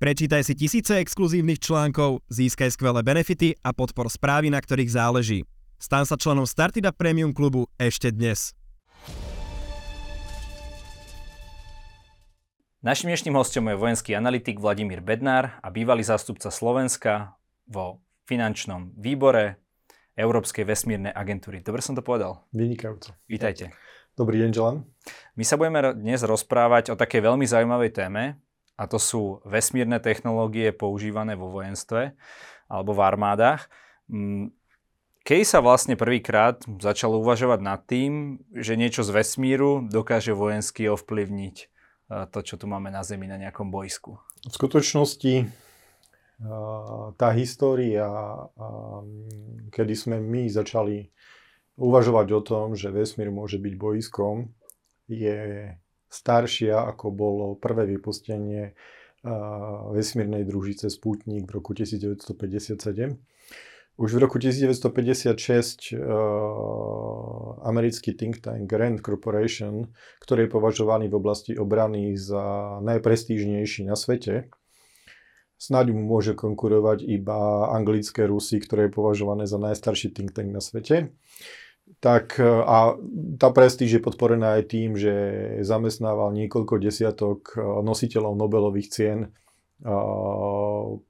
Prečítaj si tisíce exkluzívnych článkov, získaj skvelé benefity a podpor správy, na ktorých záleží. Stan sa členom Startida Premium klubu ešte dnes. Našim dnešným hostom je vojenský analytik Vladimír Bednár a bývalý zástupca Slovenska vo finančnom výbore Európskej vesmírnej agentúry. Dobre som to povedal? Vynikajúco. Vítajte. Dobrý deň, Želan. My sa budeme dnes rozprávať o takej veľmi zaujímavej téme, a to sú vesmírne technológie používané vo vojenstve alebo v armádach. Mm, Kej sa vlastne prvýkrát začalo uvažovať nad tým, že niečo z vesmíru dokáže vojensky ovplyvniť e, to, čo tu máme na Zemi na nejakom bojsku? V skutočnosti e, tá história, kedy sme my začali uvažovať o tom, že vesmír môže byť bojskom, je staršia, ako bolo prvé vypustenie vesmírnej družice Sputnik v roku 1957. Už v roku 1956 uh, americký think tank Grand Corporation, ktorý je považovaný v oblasti obrany za najprestížnejší na svete, snáď mu môže konkurovať iba anglické Rusy, ktoré je považované za najstarší think tank na svete tak e, a tá prestíž je podporená aj tým, že zamestnával niekoľko desiatok e, nositeľov Nobelových cien e,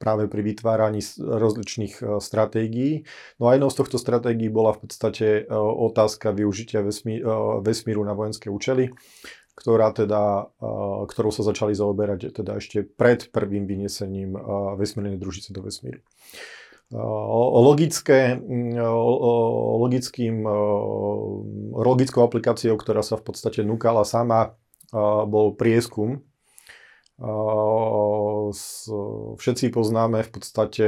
práve pri vytváraní rozličných stratégií. No a jednou z tohto stratégií bola v podstate otázka využitia vesmíru na vojenské účely, ktorá teda, ktorou sa začali zaoberať teda ešte pred prvým vyniesením vesmírnej družice do vesmíru logické, logickým, logickou aplikáciou, ktorá sa v podstate núkala sama, bol prieskum. Všetci poznáme v podstate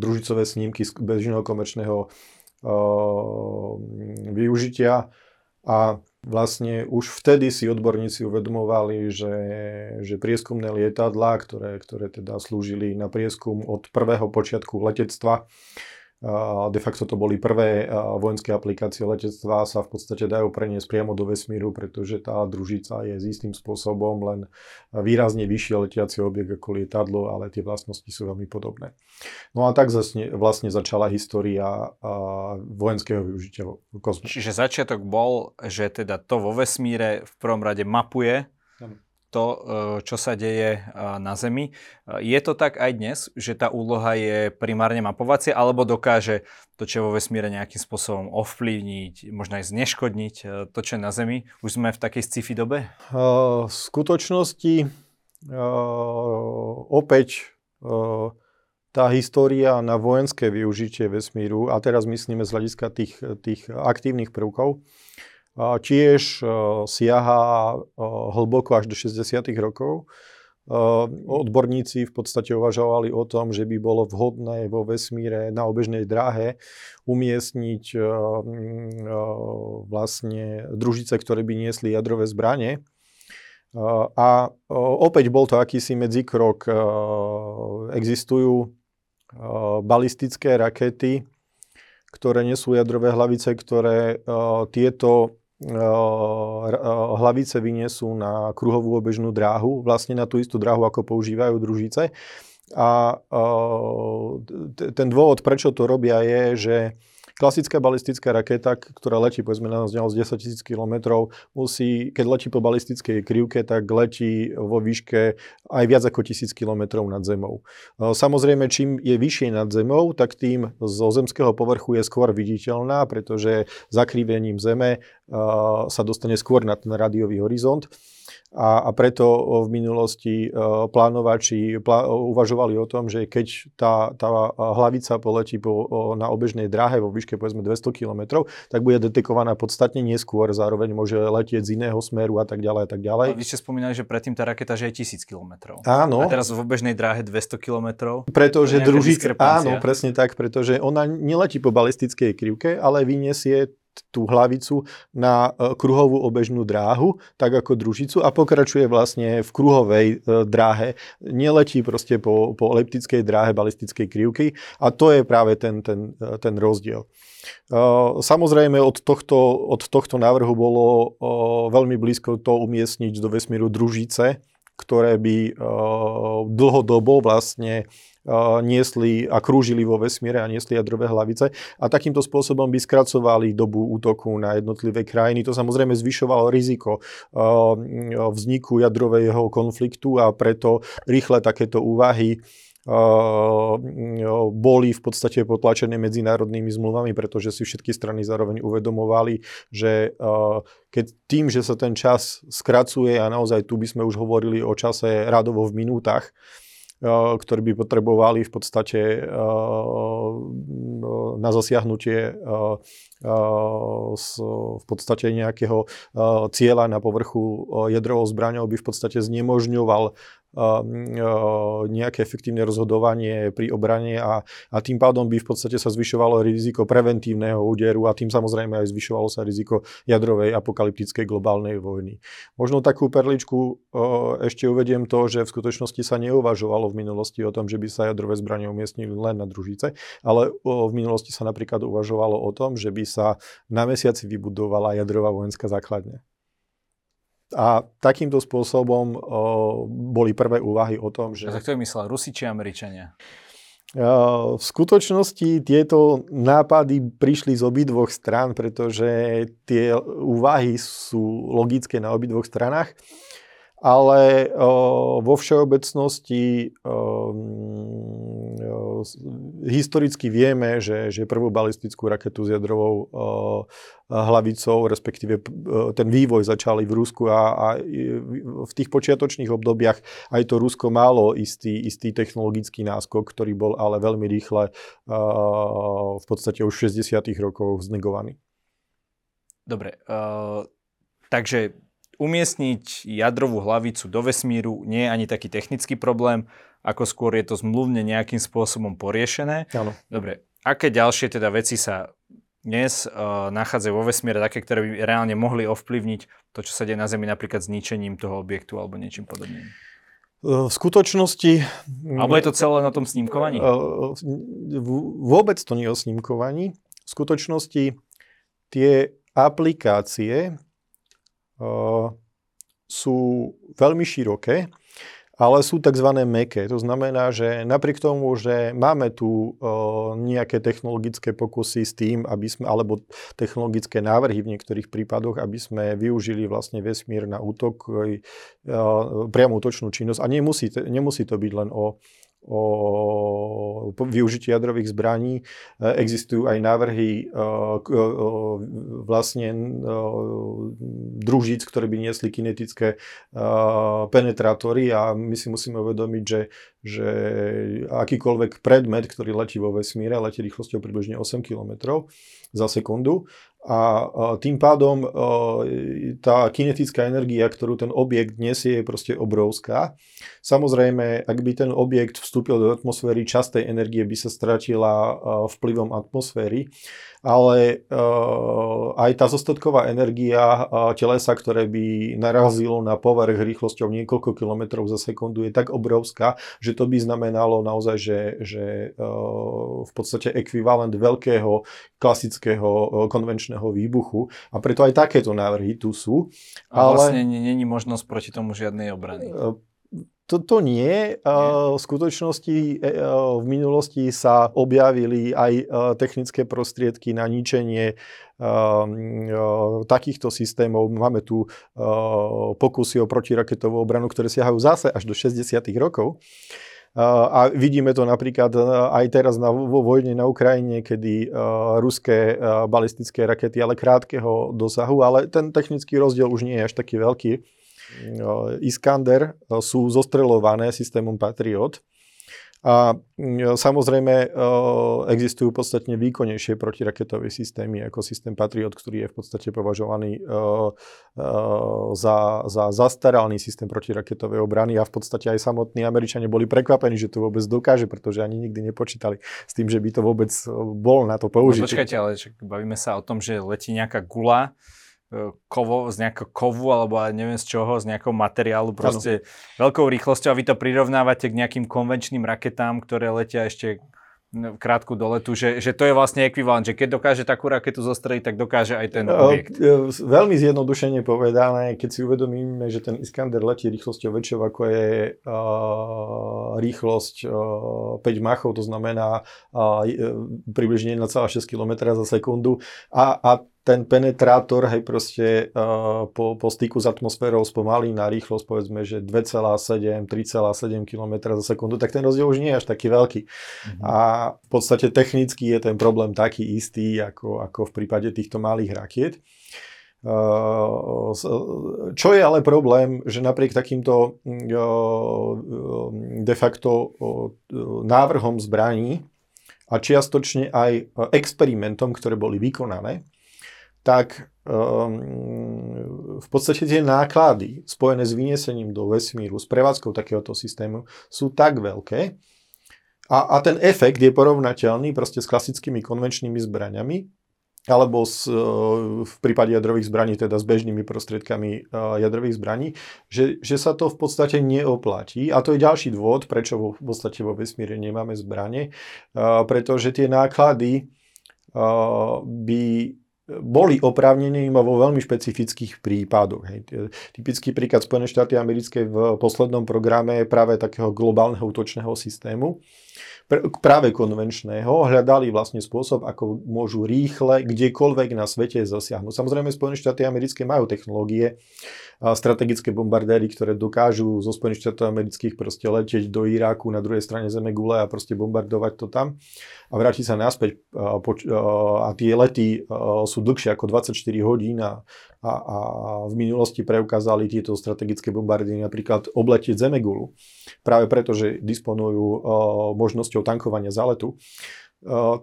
družicové snímky z bežného komerčného využitia a vlastne už vtedy si odborníci uvedomovali, že, že prieskumné lietadlá, ktoré, ktoré teda slúžili na prieskum od prvého počiatku letectva, de facto to boli prvé vojenské aplikácie letectva, sa v podstate dajú preniesť priamo do vesmíru, pretože tá družica je s istým spôsobom len výrazne vyššie letiaci objekt ako lietadlo, ale tie vlastnosti sú veľmi podobné. No a tak vlastne začala história vojenského využitia kozmu. Čiže začiatok bol, že teda to vo vesmíre v prvom rade mapuje to, e, čo sa deje e, na Zemi. E, je to tak aj dnes, že tá úloha je primárne mapovacia, alebo dokáže to, čo je vo vesmíre nejakým spôsobom ovplyvniť, možno aj zneškodniť to, čo je na Zemi? Už sme v takej sci-fi dobe? V skutočnosti opäť tá história na vojenské využitie vesmíru, a teraz myslíme z hľadiska tých, tých aktívnych prvkov, tiež e, siaha e, hlboko až do 60. rokov. E, odborníci v podstate uvažovali o tom, že by bolo vhodné vo vesmíre na obežnej dráhe umiestniť vlastne družice, ktoré by niesli jadrové zbranie. A opäť bol to akýsi medzikrok. Existujú balistické rakety, ktoré nesú jadrové hlavice, ktoré tieto hlavice vyniesú na kruhovú obežnú dráhu, vlastne na tú istú dráhu, ako používajú družice. A ten dôvod, prečo to robia, je, že Klasická balistická raketa, ktorá letí povedzme na vzdialenosť 10 000 km, musí, keď letí po balistickej krivke, tak letí vo výške aj viac ako 1000 km nad zemou. E, samozrejme, čím je vyššie nad zemou, tak tým zo zemského povrchu je skôr viditeľná, pretože zakrivením zeme e, sa dostane skôr na ten radiový horizont a, a preto v minulosti plánovači plá, uvažovali o tom, že keď tá, tá hlavica poletí po, na obežnej dráhe vo výške povedzme 200 km, tak bude detekovaná podstatne neskôr, zároveň môže letieť z iného smeru a tak ďalej a tak ďalej. A vy ste spomínali, že predtým tá raketa že je 1000 km. Áno. A teraz v obežnej dráhe 200 km. Pretože druhý, áno, presne tak, pretože ona neletí po balistickej krivke, ale vyniesie tú hlavicu na e, kruhovú obežnú dráhu, tak ako družicu a pokračuje vlastne v kruhovej e, dráhe. Neletí proste po, po eliptickej dráhe balistickej krivky a to je práve ten, ten, e, ten rozdiel. Samozrejme od tohto, od tohto návrhu bolo veľmi blízko to umiestniť do vesmíru družice, ktoré by dlhodobo vlastne niesli a krúžili vo vesmíre a niesli jadrové hlavice a takýmto spôsobom by skracovali dobu útoku na jednotlivé krajiny. To samozrejme zvyšovalo riziko vzniku jadrového konfliktu a preto rýchle takéto úvahy boli v podstate potlačené medzinárodnými zmluvami, pretože si všetky strany zároveň uvedomovali, že keď tým, že sa ten čas skracuje a naozaj tu by sme už hovorili o čase radovo v minútach, ktorí by potrebovali v podstate na zasiahnutie v podstate nejakého cieľa na povrchu jadrovou zbraňou by v podstate znemožňoval nejaké efektívne rozhodovanie pri obrane a, a tým pádom by v podstate sa zvyšovalo riziko preventívneho úderu a tým samozrejme aj zvyšovalo sa riziko jadrovej apokalyptickej globálnej vojny. Možno takú perličku ešte uvediem to, že v skutočnosti sa neuvažovalo v minulosti o tom, že by sa jadrové zbranie umiestnili len na družice, ale v minulosti sa napríklad uvažovalo o tom, že by sa na mesiaci vybudovala jadrová vojenská základňa. A takýmto spôsobom o, boli prvé úvahy o tom, že... A tak to je myslel, Rusi či Američania? V skutočnosti tieto nápady prišli z obidvoch strán, pretože tie úvahy sú logické na obidvoch stranách ale o, vo všeobecnosti o, historicky vieme, že, že prvú balistickú raketu s jadrovou o, hlavicou, respektíve ten vývoj začali v Rusku a, a v tých počiatočných obdobiach aj to Rusko malo istý, istý technologický náskok, ktorý bol ale veľmi rýchle v podstate už v 60. rokoch znegovaný. Dobre, uh, takže umiestniť jadrovú hlavicu do vesmíru nie je ani taký technický problém, ako skôr je to zmluvne nejakým spôsobom poriešené. Áno. Dobre, aké ďalšie teda veci sa dnes uh, nachádzajú vo vesmíre, také, ktoré by reálne mohli ovplyvniť to, čo sa deje na Zemi, napríklad zničením toho objektu alebo niečím podobným? V skutočnosti... Alebo je to celé na tom snímkovaní? Vôbec to nie je o snímkovaní. V skutočnosti tie aplikácie, sú veľmi široké, ale sú tzv. meké. To znamená, že napriek tomu, že máme tu nejaké technologické pokusy s tým, aby sme, alebo technologické návrhy v niektorých prípadoch, aby sme využili vlastne vesmír na útok, priamo útočnú činnosť. A nemusí, nemusí to byť len o o využití jadrových zbraní. E, existujú aj návrhy e, e, vlastne družíc, ktoré by niesli kinetické penetrátory a my si musíme uvedomiť, že, že akýkoľvek predmet, ktorý letí vo vesmíre, letí rýchlosťou približne 8 km za sekundu a tým pádom tá kinetická energia, ktorú ten objekt nesie, je proste obrovská. Samozrejme, ak by ten objekt vstúpil do atmosféry, časť tej energie by sa stratila vplyvom atmosféry, ale aj tá zostatková energia telesa, ktoré by narazilo na povrch rýchlosťou niekoľko kilometrov za sekundu, je tak obrovská, že to by znamenalo naozaj, že, že v podstate ekvivalent veľkého klasického konvenčného konečného výbuchu a preto aj takéto návrhy tu sú. A ale... vlastne není možnosť proti tomu žiadnej obrany. Toto e, nie. nie. V skutočnosti e, e, v minulosti sa objavili aj technické prostriedky na ničenie takýchto systémov. Máme tu pokusy o protiraketovú obranu, ktoré siahajú zase až do 60. rokov. A vidíme to napríklad e, aj teraz na, vo vojne na Ukrajine, kedy uh, ruské uh, balistické rakety, ale krátkeho dosahu, ale ten technický rozdiel už nie je až taký veľký. Uh, Iskander sú zostrelované systémom Patriot a mm, samozrejme e, existujú podstatne výkonnejšie protiraketové systémy ako systém Patriot, ktorý je v podstate považovaný e, e, za, za zastaralný systém protiraketovej obrany a v podstate aj samotní Američania boli prekvapení, že to vôbec dokáže, pretože ani nikdy nepočítali s tým, že by to vôbec bol na to použitie. No, počkajte, ale bavíme sa o tom, že letí nejaká gula, kovo, z nejakého kovu alebo neviem z čoho, z nejakého materiálu, proste ano. veľkou rýchlosťou a vy to prirovnávate k nejakým konvenčným raketám, ktoré letia ešte krátku doletu, že, že to je vlastne ekvivalent, že keď dokáže takú raketu zostreliť, tak dokáže aj ten objekt. Veľmi zjednodušene povedané, keď si uvedomíme, že ten Iskander letí rýchlosťou väčšou ako je uh, rýchlosť uh, 5 machov, to znamená uh, približne 1,6 km za sekundu a, a ten penetrátor, hej, proste uh, po, po styku s atmosférou spomalí na rýchlosť, povedzme, že 2,7, 3,7 km za sekundu, tak ten rozdiel už nie je až taký veľký. Mm-hmm. A v podstate technicky je ten problém taký istý, ako, ako v prípade týchto malých rakiet. Uh, čo je ale problém, že napriek takýmto uh, de facto návrhom zbraní a čiastočne aj experimentom, ktoré boli vykonané, tak um, v podstate tie náklady spojené s vyniesením do vesmíru, s prevádzkou takéhoto systému sú tak veľké a, a ten efekt je porovnateľný proste s klasickými konvenčnými zbraňami alebo s, e, v prípade jadrových zbraní, teda s bežnými prostriedkami e, jadrových zbraní, že, že sa to v podstate neoplatí. A to je ďalší dôvod, prečo vo, v podstate vo vesmíre nemáme zbranie, e, pretože tie náklady by boli oprávnené iba vo veľmi špecifických prípadoch. Hej. Typický príklad Spojené štáty americké v poslednom programe je práve takého globálneho útočného systému, práve konvenčného, hľadali vlastne spôsob, ako môžu rýchle kdekoľvek na svete zasiahnuť. Samozrejme, Spojené štáty americké majú technológie, strategické bombardéry, ktoré dokážu zo Spojených štátov amerických proste letieť do Iráku na druhej strane zeme gule a proste bombardovať to tam a vrátiť sa naspäť. A tie lety sú dlhšie ako 24 hodín a, a, a v minulosti preukázali tieto strategické bombardéry napríklad obletieť Zemegulu. Práve preto, že disponujú možnosťou tankovania záletu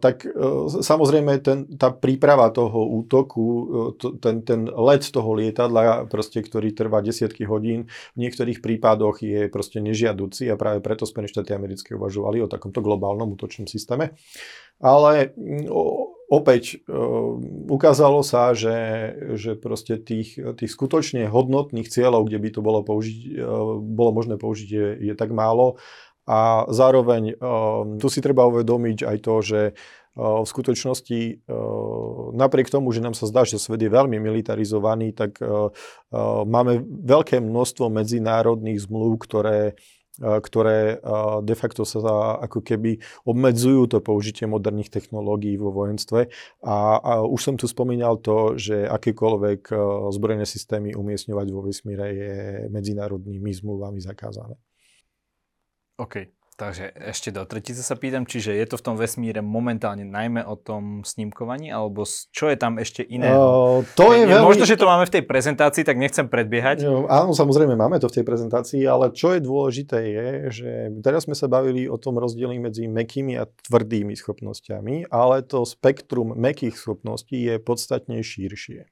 tak e, samozrejme ten, tá príprava toho útoku, e, ten, ten let toho lietadla, proste, ktorý trvá desiatky hodín, v niektorých prípadoch je proste nežiaduci a práve preto Spojené štáty americké uvažovali o takomto globálnom útočnom systéme. Ale opäť e, ukázalo sa, že, že proste tých, tých skutočne hodnotných cieľov, kde by to bolo, použiť, bolo možné použiť, je, je tak málo. A zároveň ehm, tu si treba uvedomiť aj to, že v skutočnosti napriek tomu, že nám sa zdá, že svet je veľmi militarizovaný, tak máme veľké množstvo medzinárodných zmluv, ktoré ktoré de facto sa ako keby obmedzujú to použitie moderných technológií vo vojenstve. A, a už som tu spomínal to, že akékoľvek zbrojné systémy umiestňovať vo vesmíre je medzinárodnými zmluvami zakázané. OK, takže ešte do tretice sa pýtam, čiže je to v tom vesmíre momentálne najmä o tom snímkovaní, alebo čo je tam ešte iné? Uh, to je veľmi... Možno, že to máme v tej prezentácii, tak nechcem predbiehať. No, áno, samozrejme, máme to v tej prezentácii, ale čo je dôležité je, že teraz sme sa bavili o tom rozdieli medzi mekými a tvrdými schopnosťami, ale to spektrum mekých schopností je podstatne širšie.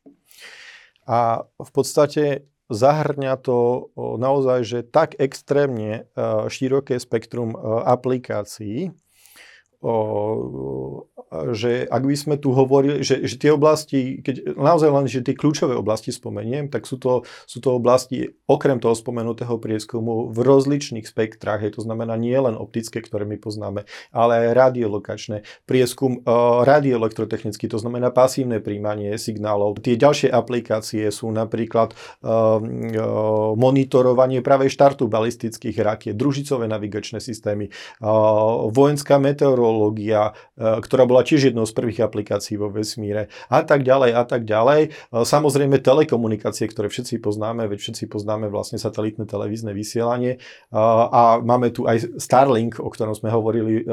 A v podstate zahrňa to naozaj, že tak extrémne e, široké spektrum e, aplikácií, že ak by sme tu hovorili, že, že tie oblasti, keď naozaj len, že tie kľúčové oblasti spomeniem, tak sú to, sú to oblasti okrem toho spomenutého prieskumu v rozličných spektrách, je to znamená nie len optické, ktoré my poznáme, ale aj radiolokačné, prieskum radioelektrotechnický, to znamená pasívne príjmanie signálov. Tie ďalšie aplikácie sú napríklad monitorovanie práve štartu balistických rakiet, družicové navigačné systémy, vojenská meteorológia, meteorológia, e, ktorá bola tiež jednou z prvých aplikácií vo vesmíre a tak ďalej a tak ďalej. E, samozrejme telekomunikácie, ktoré všetci poznáme, veď všetci poznáme vlastne satelitné televízne vysielanie e, a máme tu aj Starlink, o ktorom sme hovorili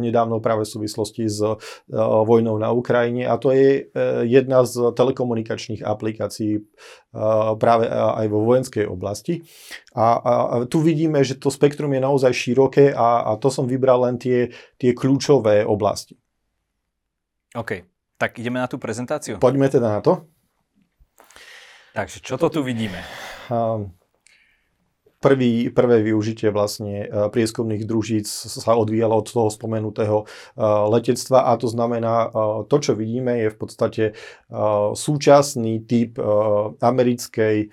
nedávno práve v súvislosti s vojnou na Ukrajine a to je jedna z telekomunikačných aplikácií práve aj vo vojenskej oblasti. A, a, a tu vidíme, že to spektrum je naozaj široké a, a to som vybral len tie, tie kľúčové oblasti. OK, tak ideme na tú prezentáciu. Poďme teda na to. Takže čo to tu vidíme? Prvý, prvé využitie vlastne prieskumných družíc sa odvíjalo od toho spomenutého letectva a to znamená, to čo vidíme je v podstate súčasný typ americkej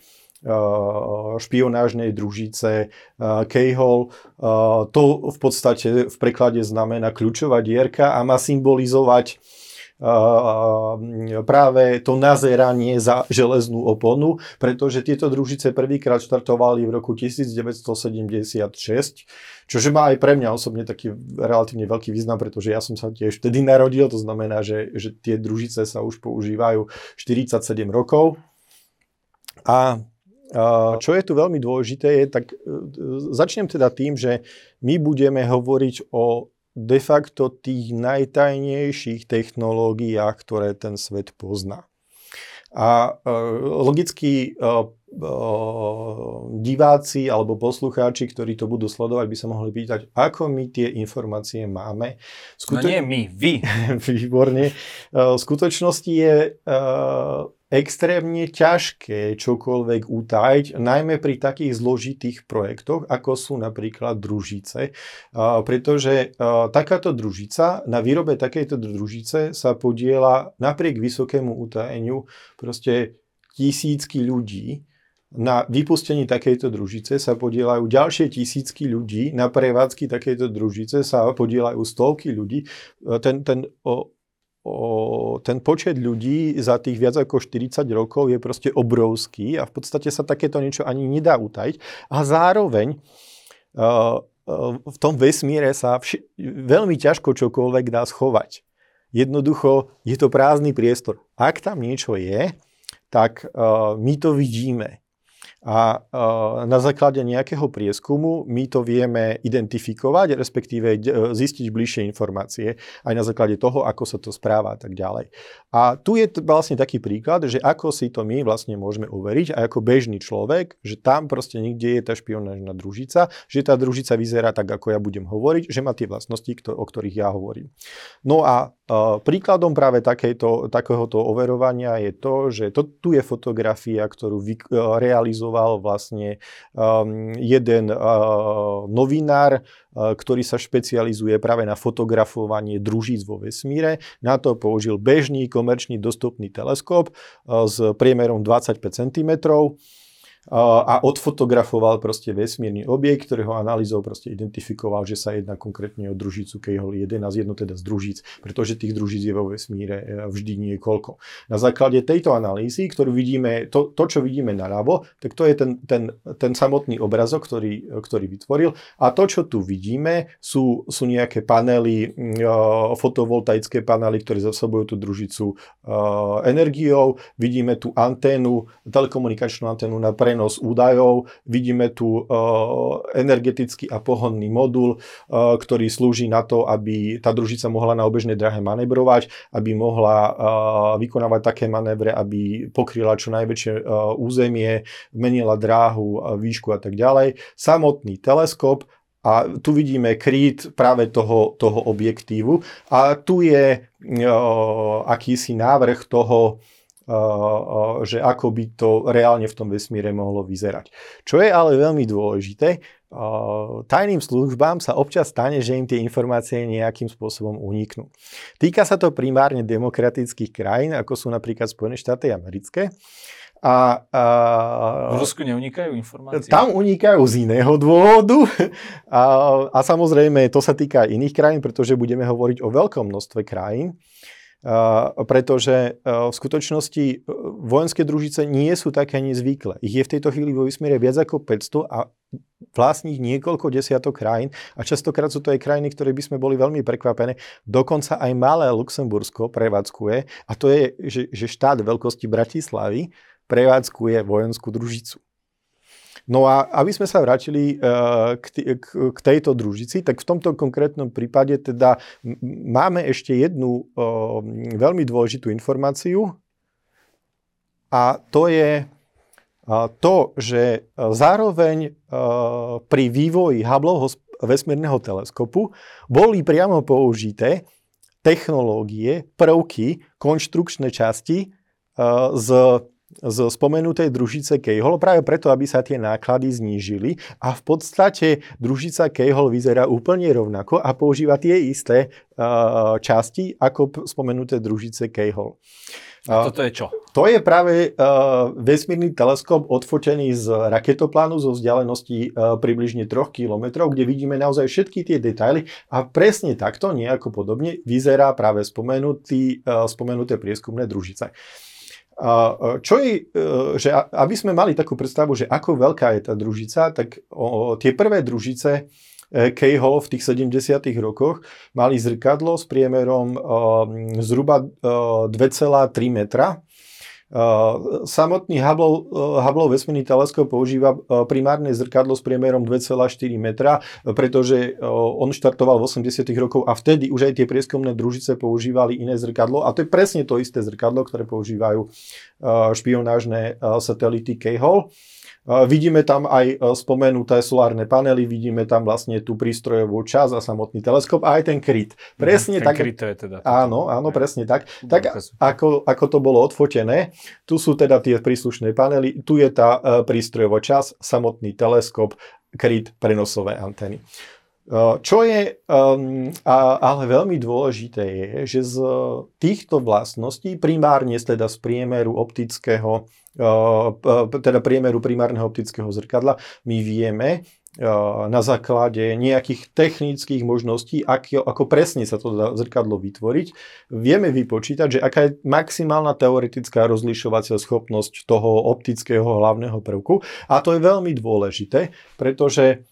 špionážnej družice Keyhole. To v podstate v preklade znamená kľúčová dierka a má symbolizovať práve to nazeranie za železnú oponu, pretože tieto družice prvýkrát štartovali v roku 1976, čože má aj pre mňa osobne taký relatívne veľký význam, pretože ja som sa tiež vtedy narodil, to znamená, že, že tie družice sa už používajú 47 rokov. A čo je tu veľmi dôležité, je, tak e, začnem teda tým, že my budeme hovoriť o de facto tých najtajnejších technológiách, ktoré ten svet pozná. A e, logicky e, diváci alebo poslucháči, ktorí to budú sledovať, by sa mohli pýtať, ako my tie informácie máme. Skuto... No nie my, vy. Výborne. V skutočnosti je extrémne ťažké čokoľvek utajiť, najmä pri takých zložitých projektoch, ako sú napríklad družice, pretože takáto družica, na výrobe takejto družice sa podiela napriek vysokému utajeniu proste tisícky ľudí, na vypustení takejto družice sa podielajú ďalšie tisícky ľudí, na prevádzky takejto družice sa podielajú stovky ľudí. Ten, ten o, ten počet ľudí za tých viac ako 40 rokov je proste obrovský a v podstate sa takéto niečo ani nedá utajiť. A zároveň uh, v tom vesmíre sa vši- veľmi ťažko čokoľvek dá schovať. Jednoducho je to prázdny priestor. Ak tam niečo je, tak uh, my to vidíme a na základe nejakého prieskumu my to vieme identifikovať, respektíve zistiť bližšie informácie aj na základe toho, ako sa to správa a tak ďalej. A tu je vlastne taký príklad, že ako si to my vlastne môžeme overiť aj ako bežný človek, že tam proste niekde je tá špionážna družica, že tá družica vyzerá tak, ako ja budem hovoriť, že má tie vlastnosti, o ktorých ja hovorím. No a príkladom práve takejto, takéhoto overovania je to, že to, tu je fotografia, ktorú vy, realizoval realizoval vlastne um, jeden uh, novinár, uh, ktorý sa špecializuje práve na fotografovanie družíc vo vesmíre. Na to použil bežný komerčný dostupný teleskop uh, s priemerom 25 cm a odfotografoval proste vesmírny objekt, ktorého analýzou proste identifikoval, že sa jedná konkrétne o družicu Kejhol 11, jedno teda z družíc, pretože tých družíc je vo vesmíre e, vždy niekoľko. Na základe tejto analýzy, ktorú vidíme, to, to čo vidíme naľavo, tak to je ten, ten, ten samotný obrazok, ktorý, ktorý vytvoril a to, čo tu vidíme, sú, sú nejaké panely, uh, fotovoltaické panely, ktoré zasobujú tú družicu uh, energiou, vidíme tu anténu, telekomunikačnú anténu na pre prenos údajov. Vidíme tu e, energetický a pohonný modul, e, ktorý slúži na to, aby tá družica mohla na obežnej drahe manevrovať, aby mohla e, vykonávať také manévre, aby pokryla čo najväčšie územie, menila dráhu, výšku a tak ďalej. Samotný teleskop a tu vidíme kryt práve toho, toho objektívu. A tu je o, akýsi návrh toho, že ako by to reálne v tom vesmíre mohlo vyzerať. Čo je ale veľmi dôležité, tajným službám sa občas stane, že im tie informácie nejakým spôsobom uniknú. Týka sa to primárne demokratických krajín, ako sú napríklad Spojené štáty americké. A, a, v Rusku neunikajú informácie? Tam unikajú z iného dôvodu. A, a samozrejme, to sa týka aj iných krajín, pretože budeme hovoriť o veľkom množstve krajín pretože v skutočnosti e, vojenské družice nie sú také nezvyklé. Ich je v tejto chvíli vo vesmíre viac ako 500 a vlastní niekoľko desiatok krajín a častokrát sú to aj krajiny, ktoré by sme boli veľmi prekvapené. Dokonca aj malé Luxembursko prevádzkuje a to je, že, že štát veľkosti Bratislavy prevádzkuje vojenskú družicu. No a aby sme sa vrátili uh, k, k, tejto družici, tak v tomto konkrétnom prípade teda máme ešte jednu uh, veľmi dôležitú informáciu. A to je uh, to, že zároveň pri vývoji Hubbleho vesmírneho teleskopu boli priamo použité technológie, prvky, konštrukčné časti z z spomenutej družice Kejhol práve preto, aby sa tie náklady znížili a v podstate družica Kejhol vyzerá úplne rovnako a používa tie isté uh, časti ako spomenuté družice Kejhol. A toto je čo? To je práve uh, vesmírny teleskop odfotený z raketoplánu zo vzdialenosti uh, približne 3 km, kde vidíme naozaj všetky tie detaily a presne takto, nejako podobne, vyzerá práve spomenutý, uh, spomenuté prieskumné družice. Čo je, že aby sme mali takú predstavu, že ako veľká je tá družica, tak tie prvé družice K-Hall v tých 70. rokoch mali zrkadlo s priemerom zhruba 2,3 metra samotný Hubble, uh, Hubble vesmírny teleskop používa uh, primárne zrkadlo s priemerom 2,4 metra, pretože on štartoval v 80 rokov a vtedy už aj tie prieskumné družice používali iné zrkadlo a to je presne to isté zrkadlo, ktoré používajú špionážne satelity K-Hall. Vidíme tam aj e, spomenuté solárne panely, vidíme tam vlastne tú prístrojovú časť a samotný teleskop a aj ten kryt. Presne ten tak. kryt to je teda. Áno, áno, presne tak. Tak ako, ako to bolo odfotené, tu sú teda tie príslušné panely, tu je tá e, prístrojová časť, samotný teleskop, kryt, prenosové antény. E, čo je ale veľmi dôležité je, že z týchto vlastností, primárne teda z priemeru optického teda priemeru primárneho optického zrkadla, my vieme na základe nejakých technických možností, ako, ako presne sa to zrkadlo vytvoriť, vieme vypočítať, že aká je maximálna teoretická rozlišovacia schopnosť toho optického hlavného prvku. A to je veľmi dôležité, pretože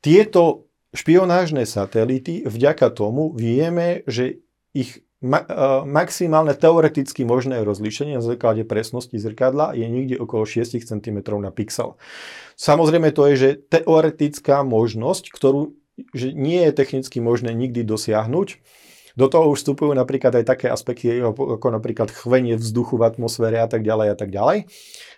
tieto špionážne satelity, vďaka tomu vieme, že ich uh, maximálne teoreticky možné rozlíšenie na základe presnosti zrkadla je niekde okolo 6 cm na pixel. Samozrejme to je, že teoretická možnosť, ktorú že nie je technicky možné nikdy dosiahnuť, do toho už vstupujú napríklad aj také aspekty, ako napríklad chvenie vzduchu v atmosfére a tak ďalej a tak ďalej.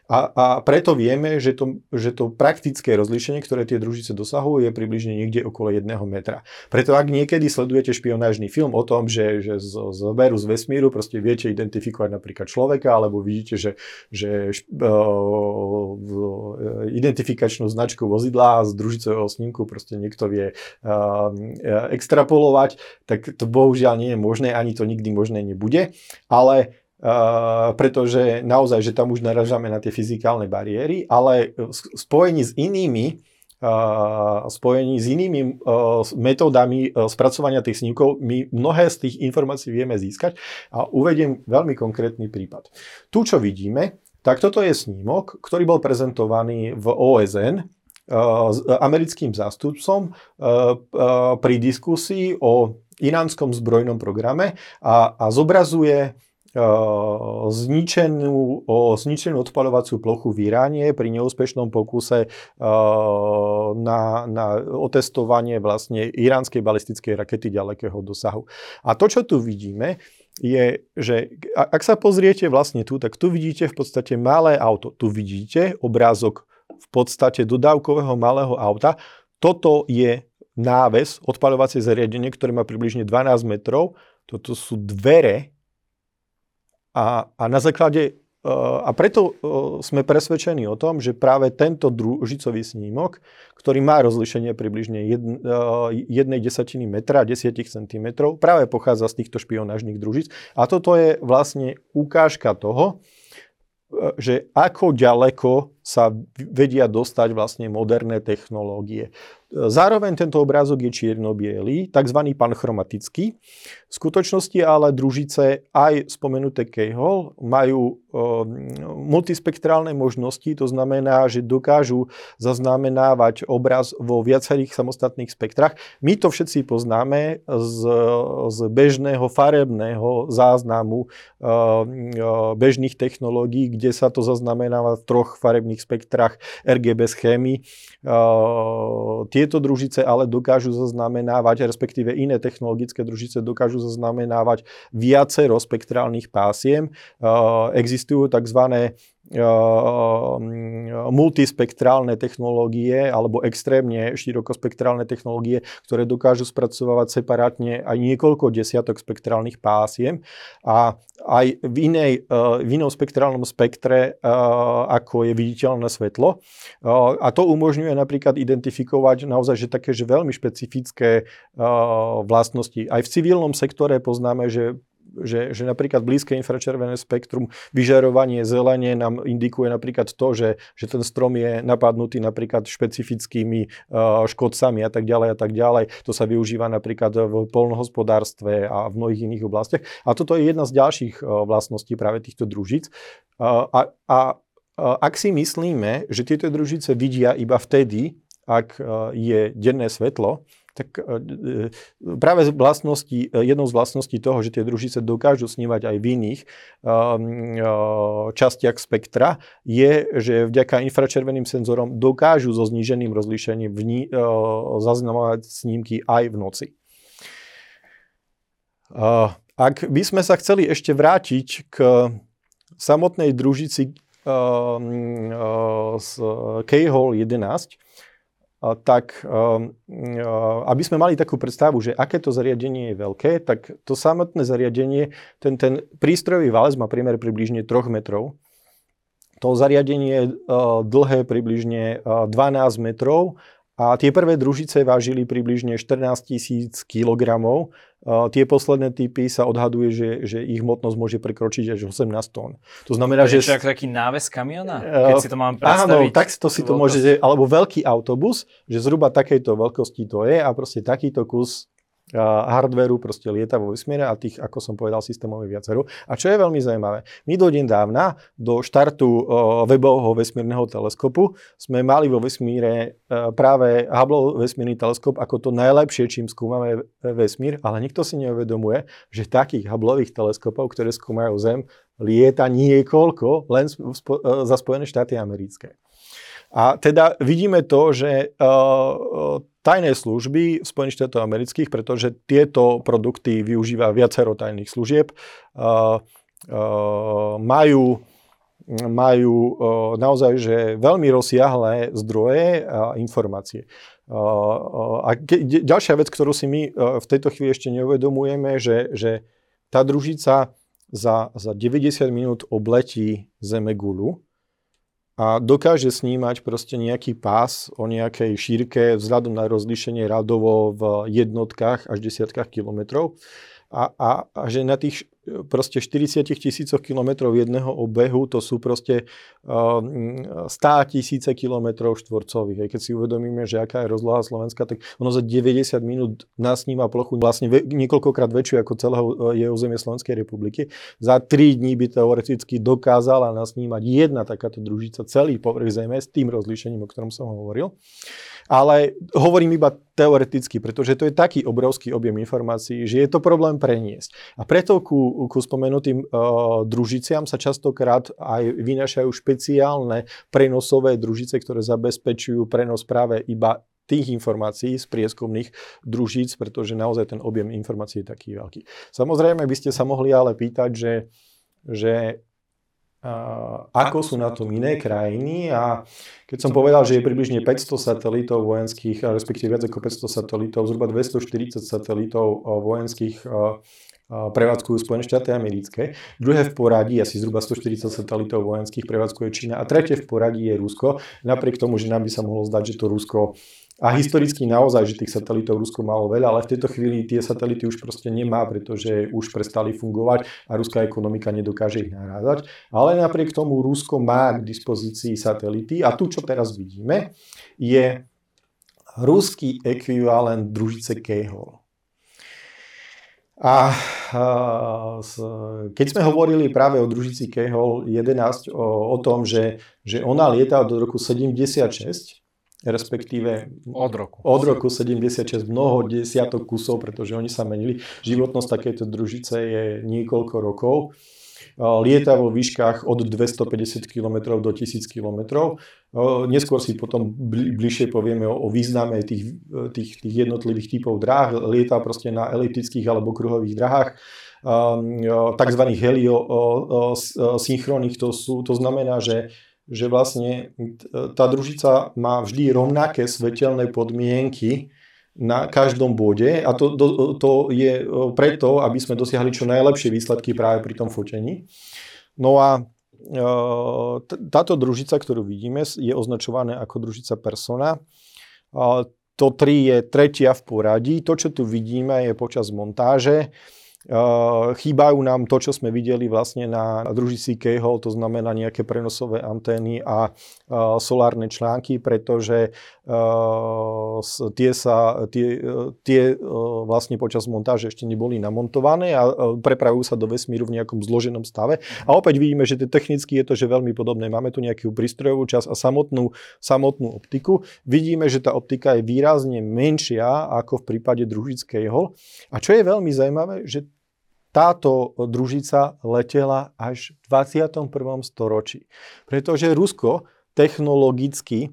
A, a preto vieme, že to, že to praktické rozlíšenie, ktoré tie družice dosahujú, je približne niekde okolo 1 metra. Preto ak niekedy sledujete špionážny film o tom, že, že z, z z vesmíru proste viete identifikovať napríklad človeka, alebo vidíte, že, že uh, identifikačnú značku vozidla z družicového snímku proste niekto vie uh, extrapolovať, tak to bohužiaľ nie je možné, ani to nikdy možné nebude. Ale Pretože naozaj, že tam už naražame na tie fyzikálne bariéry, ale spojení s inými uh, spojení s inými uh, metódami spracovania tých snímkov, my mnohé z tých informácií vieme získať a uvediem veľmi konkrétny prípad. Tu, čo vidíme, tak toto je snímok, ktorý bol prezentovaný v OSN s americkým zástupcom pri diskusii o iránskom zbrojnom programe a, a zobrazuje zničenú, zničenú odpalovaciu plochu v Iráne pri neúspešnom pokuse na, na otestovanie vlastne iránskej balistickej rakety ďalekého dosahu. A to, čo tu vidíme, je, že ak sa pozriete vlastne tu, tak tu vidíte v podstate malé auto. Tu vidíte obrázok v podstate dodávkového malého auta. Toto je náves, odpaľovacie zariadenie, ktoré má približne 12 metrov. Toto sú dvere a, a na základe e, a preto e, sme presvedčení o tom, že práve tento družicový snímok, ktorý má rozlišenie približne e, jednej desatiny metra, 10 cm, práve pochádza z týchto špionážnych družic. A toto je vlastne ukážka toho, že ako ďaleko sa vedia dostať vlastne moderné technológie. Zároveň tento obrázok je čierno-bielý, tzv. panchromatický. V skutočnosti ale družice aj spomenuté Kejhol majú multispektrálne možnosti, to znamená, že dokážu zaznamenávať obraz vo viacerých samostatných spektrách. My to všetci poznáme z, z bežného farebného záznamu e, e, bežných technológií, kde sa to zaznamenáva v troch farebných spektrách RGB schémy. Tieto družice ale dokážu zaznamenávať, respektíve iné technologické družice dokážu zaznamenávať viacero spektrálnych pásiem. Existujú tzv multispektrálne technológie alebo extrémne širokospektrálne technológie, ktoré dokážu spracovávať separátne aj niekoľko desiatok spektrálnych pásiem a aj v, inej, v inom spektrálnom spektre, ako je viditeľné svetlo. A to umožňuje napríklad identifikovať naozaj že také že veľmi špecifické vlastnosti. Aj v civilnom sektore poznáme, že že, že napríklad blízke infračervené spektrum, vyžarovanie zelenie nám indikuje napríklad to, že, že ten strom je napadnutý napríklad špecifickými uh, škodcami a tak ďalej a tak ďalej. To sa využíva napríklad v polnohospodárstve a v mnohých iných oblastiach. A toto je jedna z ďalších uh, vlastností práve týchto družíc. Uh, a, a ak si myslíme, že tieto družice vidia iba vtedy, ak je denné svetlo, tak e, e, práve z vlastnosti, e, jednou z vlastností toho, že tie družice dokážu snívať aj v iných častiach spektra, je, že vďaka infračerveným senzorom dokážu so zníženým rozlíšením vní, zaznamenať snímky aj v noci. Ak by sme sa chceli ešte vrátiť k samotnej družici z K-Hole 11, tak aby sme mali takú predstavu, že aké to zariadenie je veľké, tak to samotné zariadenie, ten, ten prístrojový valec má priemer približne 3 metrov. To zariadenie je dlhé približne 12 metrov a tie prvé družice vážili približne 14 tisíc kilogramov. Tie posledné typy sa odhaduje, že, že ich hmotnosť môže prekročiť až 18 tón. To znamená, to že... ako taký náves kamiona? Keď si to mám predstaviť? Áno, tak to si to môžete, alebo veľký autobus, že zhruba takejto veľkosti to je a proste takýto kus hardveru proste lieta vo vesmíre a tých, ako som povedal, systémov je viacero. A čo je veľmi zaujímavé, my do dávna, do štartu webového vesmírneho teleskopu, sme mali vo vesmíre e, práve Hubble vesmírny teleskop ako to najlepšie, čím skúmame vesmír, ale nikto si neuvedomuje, že takých Hubbleových teleskopov, ktoré skúmajú Zem, lieta niekoľko len e, za Spojené štáty americké. A teda vidíme to, že uh, tajné služby Spojených štátov amerických, pretože tieto produkty využíva viacero tajných služieb, uh, uh, majú majú naozaj že veľmi rozsiahlé zdroje a informácie. A ke, ďalšia vec, ktorú si my v tejto chvíli ešte neuvedomujeme, že, že tá družica za, za 90 minút obletí Zemegulu a dokáže snímať proste nejaký pás o nejakej šírke vzhľadom na rozlíšenie radovo v jednotkách až desiatkách kilometrov. A, a, a že na tých proste 40 tisícoch kilometrov jedného obehu, to sú proste uh, 100 tisíce kilometrov štvorcových. Keď si uvedomíme, že aká je rozloha Slovenska, tak ono za 90 minút nasníma plochu vlastne niekoľkokrát väčšiu ako celého e, je územie Slovenskej republiky. Za 3 dní by teoreticky dokázala nasnímať jedna takáto družica celý povrch Zeme s tým rozlíšením, o ktorom som hovoril. Ale hovorím iba teoreticky, pretože to je taký obrovský objem informácií, že je to problém preniesť. A preto ku, ku spomenutým uh, družiciam sa častokrát aj vynašajú špeciálne prenosové družice, ktoré zabezpečujú prenos práve iba tých informácií z prieskumných družíc, pretože naozaj ten objem informácií je taký veľký. Samozrejme by ste sa mohli ale pýtať, že, že ako sú na tom iné krajiny a keď som povedal, že je približne 500 satelitov vojenských, respektíve viac ako 500 satelitov, zhruba 240 satelitov vojenských prevádzkujú Spojené štáty americké. Druhé v poradí, asi zhruba 140 satelitov vojenských prevádzkuje Čína a tretie v poradí je Rusko. Napriek tomu, že nám by sa mohlo zdať, že to Rusko a historicky naozaj, že tých satelitov Rusko malo veľa, ale v tejto chvíli tie satelity už proste nemá, pretože už prestali fungovať a ruská ekonomika nedokáže ich nahrázať. Ale napriek tomu Rusko má k dispozícii satelity a tu, čo teraz vidíme, je ruský ekvivalent družice Kehol. A, keď sme hovorili práve o družici Kehol 11, o, o tom, že, že ona lieta od roku 76, respektíve od roku. Od roku 76 mnoho desiatok kusov, pretože oni sa menili. Životnosť takéto družice je niekoľko rokov. Lieta vo výškach od 250 km do 1000 km. Neskôr si potom bližšie povieme o, význame tých, tých, tých jednotlivých typov dráh. Lieta proste na eliptických alebo kruhových dráhach tzv. heliosynchronných, to, sú, to znamená, že že vlastne tá družica má vždy rovnaké svetelné podmienky na každom bode a to, to, to je preto, aby sme dosiahli čo najlepšie výsledky práve pri tom fotení. No a táto družica, ktorú vidíme, je označovaná ako družica persona. To 3 je tretia v poradí. To, čo tu vidíme, je počas montáže chýbajú nám to, čo sme videli vlastne na družici Kejhol, to znamená nejaké prenosové antény a solárne články, pretože tie, sa, tie, tie vlastne počas montáže ešte neboli namontované a prepravujú sa do vesmíru v nejakom zloženom stave. A opäť vidíme, že technicky je to že veľmi podobné. Máme tu nejakú prístrojovú časť a samotnú, samotnú optiku. Vidíme, že tá optika je výrazne menšia ako v prípade družickej hol. A čo je veľmi zaujímavé, že táto družica letela až v 21. storočí. Pretože Rusko technologicky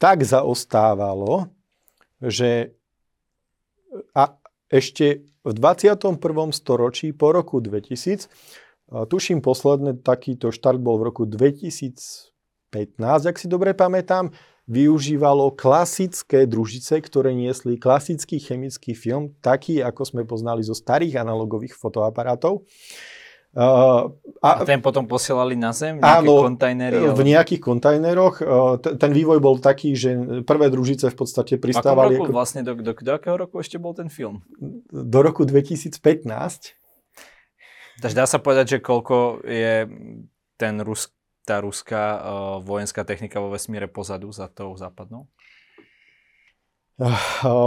tak zaostávalo, že a ešte v 21. storočí po roku 2000, tuším posledný takýto štart bol v roku 2015, ak si dobre pamätám, využívalo klasické družice, ktoré niesli klasický chemický film, taký, ako sme poznali zo starých analogových fotoaparátov. Uh, a, a ten potom posielali na zem? Áno, kontajnery? v nejakých kontajneroch. Uh, t- ten vývoj bol taký, že prvé družice v podstate pristávali... roku ako... vlastne, do, do, do akého roku ešte bol ten film? Do roku 2015. Takže dá sa povedať, že koľko je ten Rus, tá ruská uh, vojenská technika vo vesmíre pozadu za tou západnou?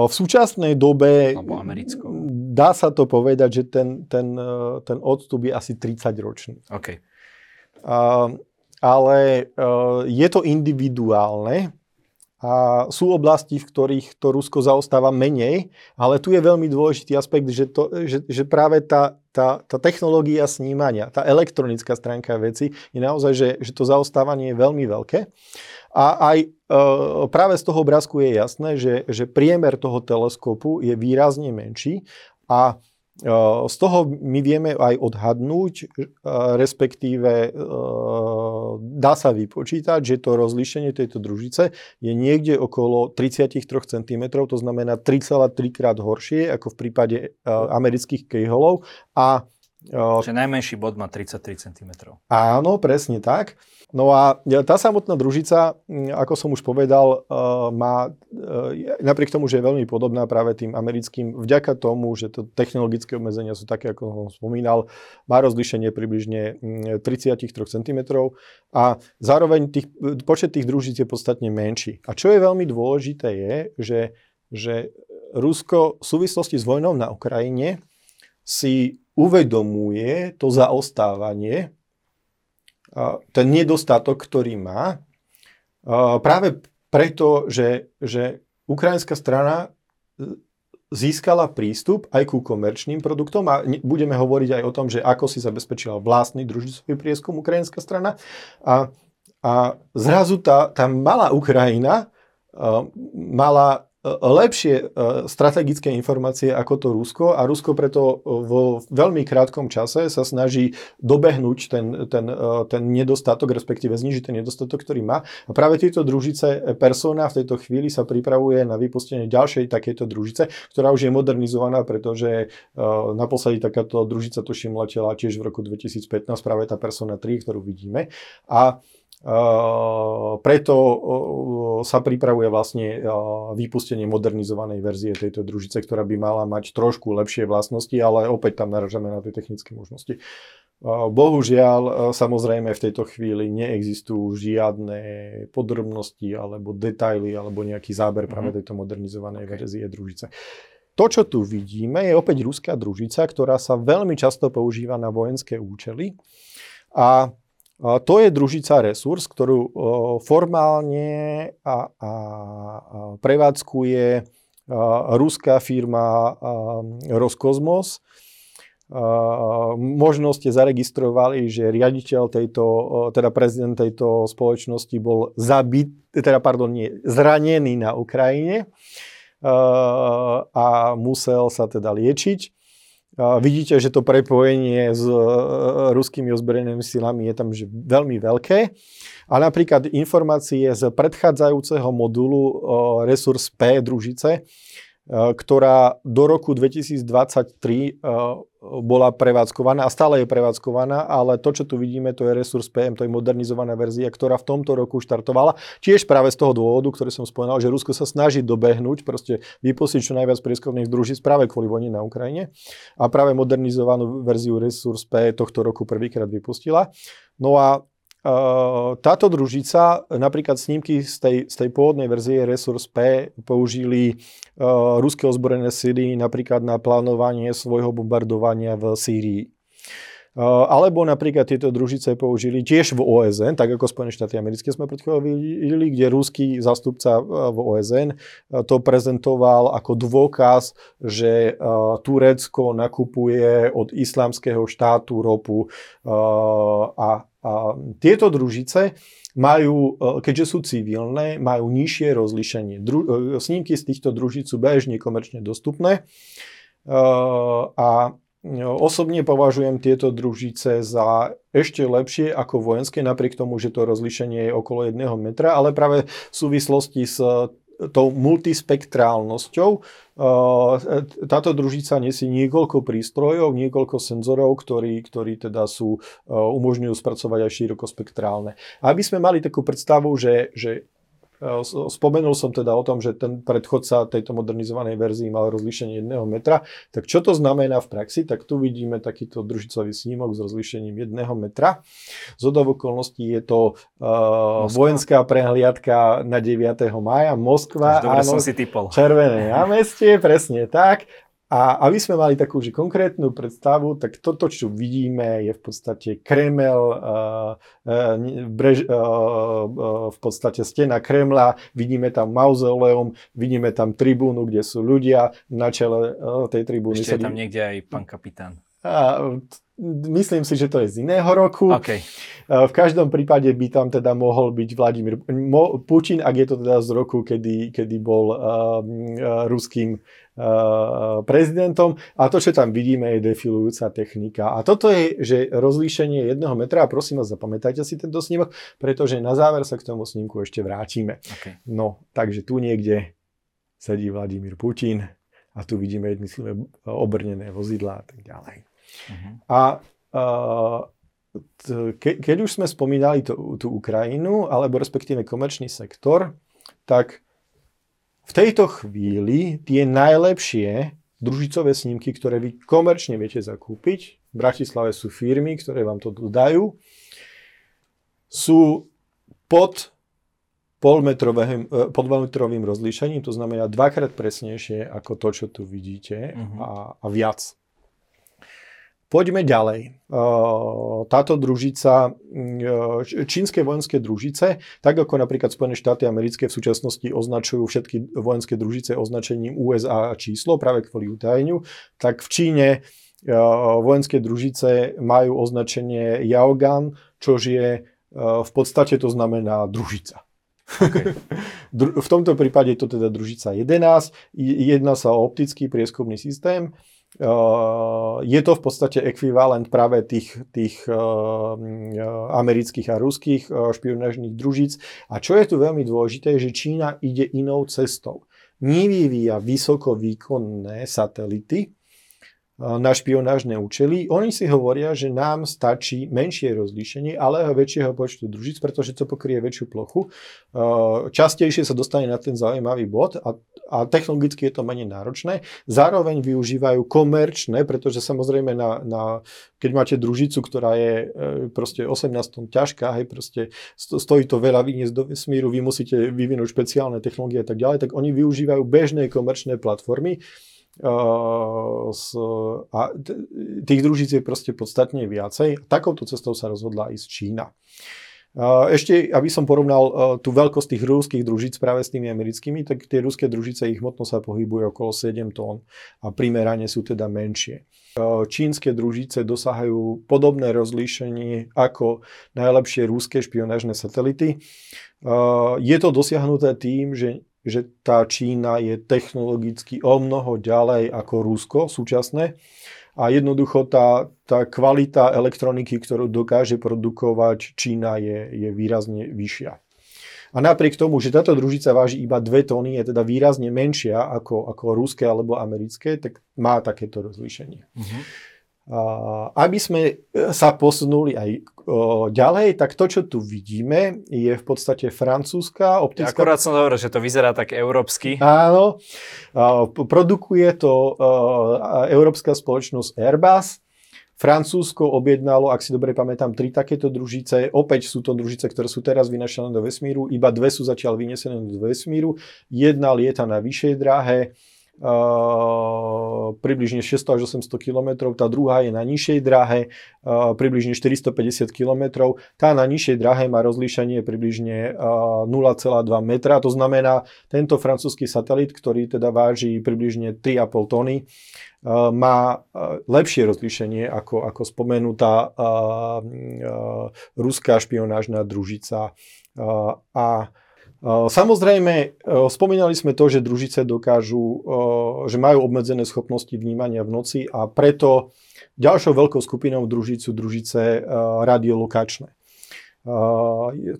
V súčasnej dobe dá sa to povedať, že ten, ten, eh, ten odstup je asi 30 ročný. Okay. Uh, ale uh, je to individuálne a sú oblasti, v ktorých to Rusko zaostáva menej, ale tu je veľmi dôležitý aspekt, že, to, že, že práve tá, tá, tá technológia snímania, tá elektronická stránka veci je naozaj, že, že to zaostávanie je veľmi veľké. A aj e, práve z toho obrázku je jasné, že, že priemer toho teleskopu je výrazne menší a z toho my vieme aj odhadnúť, respektíve dá sa vypočítať, že to rozlíšenie tejto družice je niekde okolo 33 cm, to znamená 3,3 krát horšie ako v prípade amerických kejholov a Čiže najmenší bod má 33 cm. Áno, presne tak. No a tá samotná družica, ako som už povedal, má, napriek tomu, že je veľmi podobná práve tým americkým, vďaka tomu, že to technologické obmedzenia sú také, ako som spomínal, má rozlišenie približne 33 cm a zároveň tých, počet tých družíc je podstatne menší. A čo je veľmi dôležité je, že, že Rusko v súvislosti s vojnou na Ukrajine si uvedomuje to zaostávanie, ten nedostatok, ktorý má, práve preto, že, že ukrajinská strana e, získala prístup aj ku komerčným produktom a budeme hovoriť aj o tom, že ako si zabezpečila vlastný družicový prieskum ukrajinská strana. A, a zrazu tá, tá malá Ukrajina uh, mala lepšie e, strategické informácie ako to Rusko a Rusko preto vo veľmi krátkom čase sa snaží dobehnúť ten, ten, e, ten nedostatok, respektíve znižiť ten nedostatok, ktorý má. A práve tieto družice Persona v tejto chvíli sa pripravuje na vypustenie ďalšej takejto družice, ktorá už je modernizovaná, pretože e, naposledy takáto družica tuším letela tiež v roku 2015, práve tá Persona 3, ktorú vidíme. A preto sa pripravuje vlastne vypustenie modernizovanej verzie tejto družice, ktorá by mala mať trošku lepšie vlastnosti, ale opäť tam naražame na tie technické možnosti. Bohužiaľ, samozrejme v tejto chvíli neexistujú žiadne podrobnosti alebo detaily alebo nejaký záber práve mhm. tejto modernizovanej verzie družice. To, čo tu vidíme, je opäť ruská družica, ktorá sa veľmi často používa na vojenské účely. A to je družica resurs, ktorú formálne a, a, prevádzkuje ruská firma Roskosmos. Možno ste zaregistrovali, že riaditeľ tejto, teda prezident tejto spoločnosti bol zabit, teda pardon, nie, zranený na Ukrajine a musel sa teda liečiť. Vidíte, že to prepojenie s e, ruskými ozbrojenými silami je tam že veľmi veľké. A napríklad informácie z predchádzajúceho modulu e, Resurs P družice, ktorá do roku 2023 bola prevádzkovaná a stále je prevádzkovaná, ale to, čo tu vidíme, to je Resource PM, to je modernizovaná verzia, ktorá v tomto roku štartovala. Tiež práve z toho dôvodu, ktorý som spomínal, že Rusko sa snaží dobehnúť, proste vypustiť čo najviac prieskovných družíc práve kvôli vojne na Ukrajine. A práve modernizovanú verziu Resource P tohto roku prvýkrát vypustila. No a táto družica, napríklad snímky z tej, z tej pôvodnej verzie Resource P použili uh, ruské ozbrojené síly napríklad na plánovanie svojho bombardovania v Sýrii. Uh, alebo napríklad tieto družice použili tiež v OSN, tak ako Spojené štáty americké sme pred kde ruský zastupca v OSN to prezentoval ako dôkaz, že Turecko nakupuje od islamského štátu ropu a tieto družice majú, e, keďže sú civilné, majú nižšie rozlišenie. Dru, e, snímky z týchto družíc sú bežne komerčne dostupné e, a osobne považujem tieto družice za ešte lepšie ako vojenské, napriek tomu, že to rozlišenie je okolo 1 metra, ale práve v súvislosti s tou multispektrálnosťou. Táto družica nesie niekoľko prístrojov, niekoľko senzorov, ktorí, ktorí teda sú, umožňujú spracovať aj širokospektrálne. Aby sme mali takú predstavu, že, že Spomenul som teda o tom, že ten predchodca tejto modernizovanej verzii mal rozlíšenie 1 metra. Tak čo to znamená v praxi? Tak tu vidíme takýto družicový snímok s rozlíšením 1 metra. Z okolností je to uh, vojenská prehliadka na 9. mája. Moskva, áno, som si typol. Červené námestie, presne tak. A aby sme mali takú že konkrétnu predstavu, tak toto, čo vidíme, je v podstate Kremel, uh, uh, brež, uh, v podstate stena Kremla, vidíme tam mauzoleum, vidíme tam tribúnu, kde sú ľudia, na čele tej tribúny. Ešte je tam niekde aj pán kapitán. A, myslím si, že to je z iného roku. Okay. V každom prípade by tam teda mohol byť Vladimír Putin, ak je to teda z roku, kedy, kedy bol uh, ruským uh, prezidentom. A to, čo tam vidíme, je defilujúca technika. A toto je, že rozlíšenie jedného metra, a prosím vás, zapamätajte si tento snímok, pretože na záver sa k tomu snímku ešte vrátime. Okay. No, takže tu niekde sedí Vladimír Putin a tu vidíme jednotlivé obrnené vozidlá a tak ďalej. Uh-huh. A uh, ke, keď už sme spomínali tú, tú Ukrajinu, alebo respektíve komerčný sektor, tak v tejto chvíli tie najlepšie družicové snímky, ktoré vy komerčne viete zakúpiť, v Bratislave sú firmy, ktoré vám to dodajú, sú pod polmetrovým, e, polmetrovým rozlíšením, to znamená dvakrát presnejšie ako to, čo tu vidíte uh-huh. a, a viac. Poďme ďalej. Táto družica, čínske vojenské družice, tak ako napríklad Spojené štáty americké v súčasnosti označujú všetky vojenské družice označením USA a číslo práve kvôli utajeniu, tak v Číne vojenské družice majú označenie Yaogan, čo je v podstate to znamená družica. Okay. v tomto prípade je to teda družica 11. Jedná sa o optický prieskumný systém, je to v podstate ekvivalent práve tých, tých amerických a ruských špionážnych družíc. A čo je tu veľmi dôležité, že Čína ide inou cestou. Nevyvíja vysoko výkonné satelity, na špionážne účely. Oni si hovoria, že nám stačí menšie rozlíšenie, ale väčšieho počtu družíc, pretože to pokrie väčšiu plochu. Častejšie sa dostane na ten zaujímavý bod a, a technologicky je to menej náročné. Zároveň využívajú komerčné, pretože samozrejme na, na, keď máte družicu, ktorá je e, proste 18 tón ťažká, hej, proste stojí to veľa vyniesť do vesmíru, vy musíte vyvinúť špeciálne technológie a tak ďalej, tak oni využívajú bežné komerčné platformy, a tých družíc je proste podstatne viacej. Takouto cestou sa rozhodla ísť Čína. Ešte, aby som porovnal tú veľkosť tých rúských družíc práve s tými americkými, tak tie ruské družice, ich hmotnosť sa pohybuje okolo 7 tón a primerane sú teda menšie. Čínske družice dosahajú podobné rozlíšenie ako najlepšie rúske špionážne satelity. Je to dosiahnuté tým, že že tá Čína je technologicky o mnoho ďalej ako Rusko súčasné a jednoducho tá, tá kvalita elektroniky, ktorú dokáže produkovať Čína je, je výrazne vyššia. A napriek tomu, že táto družica váži iba 2 tóny, je teda výrazne menšia ako, ako ruské alebo americké, tak má takéto rozlíšenie. Uh-huh. aby sme sa posunuli aj ďalej, tak to, čo tu vidíme, je v podstate francúzska optická... Ja akorát som hovoril, že to vyzerá tak európsky. Áno, produkuje to európska spoločnosť Airbus. Francúzsko objednalo, ak si dobre pamätám, tri takéto družice. Opäť sú to družice, ktoré sú teraz vynašané do vesmíru. Iba dve sú zatiaľ vynesené do vesmíru. Jedna lieta na vyššej dráhe Uh, približne 600 až 800 km, tá druhá je na nižšej dráhe, uh, približne 450 km. Tá na nižšej dráhe má rozlíšanie približne uh, 0,2 metra, to znamená, tento francúzsky satelit, ktorý teda váži približne 3,5 tony, má lepšie rozlíšenie ako, ako spomenutá ruská špionážna družica. A Samozrejme, spomínali sme to, že družice dokážu, že majú obmedzené schopnosti vnímania v noci a preto ďalšou veľkou skupinou družic sú družice radiolokačné.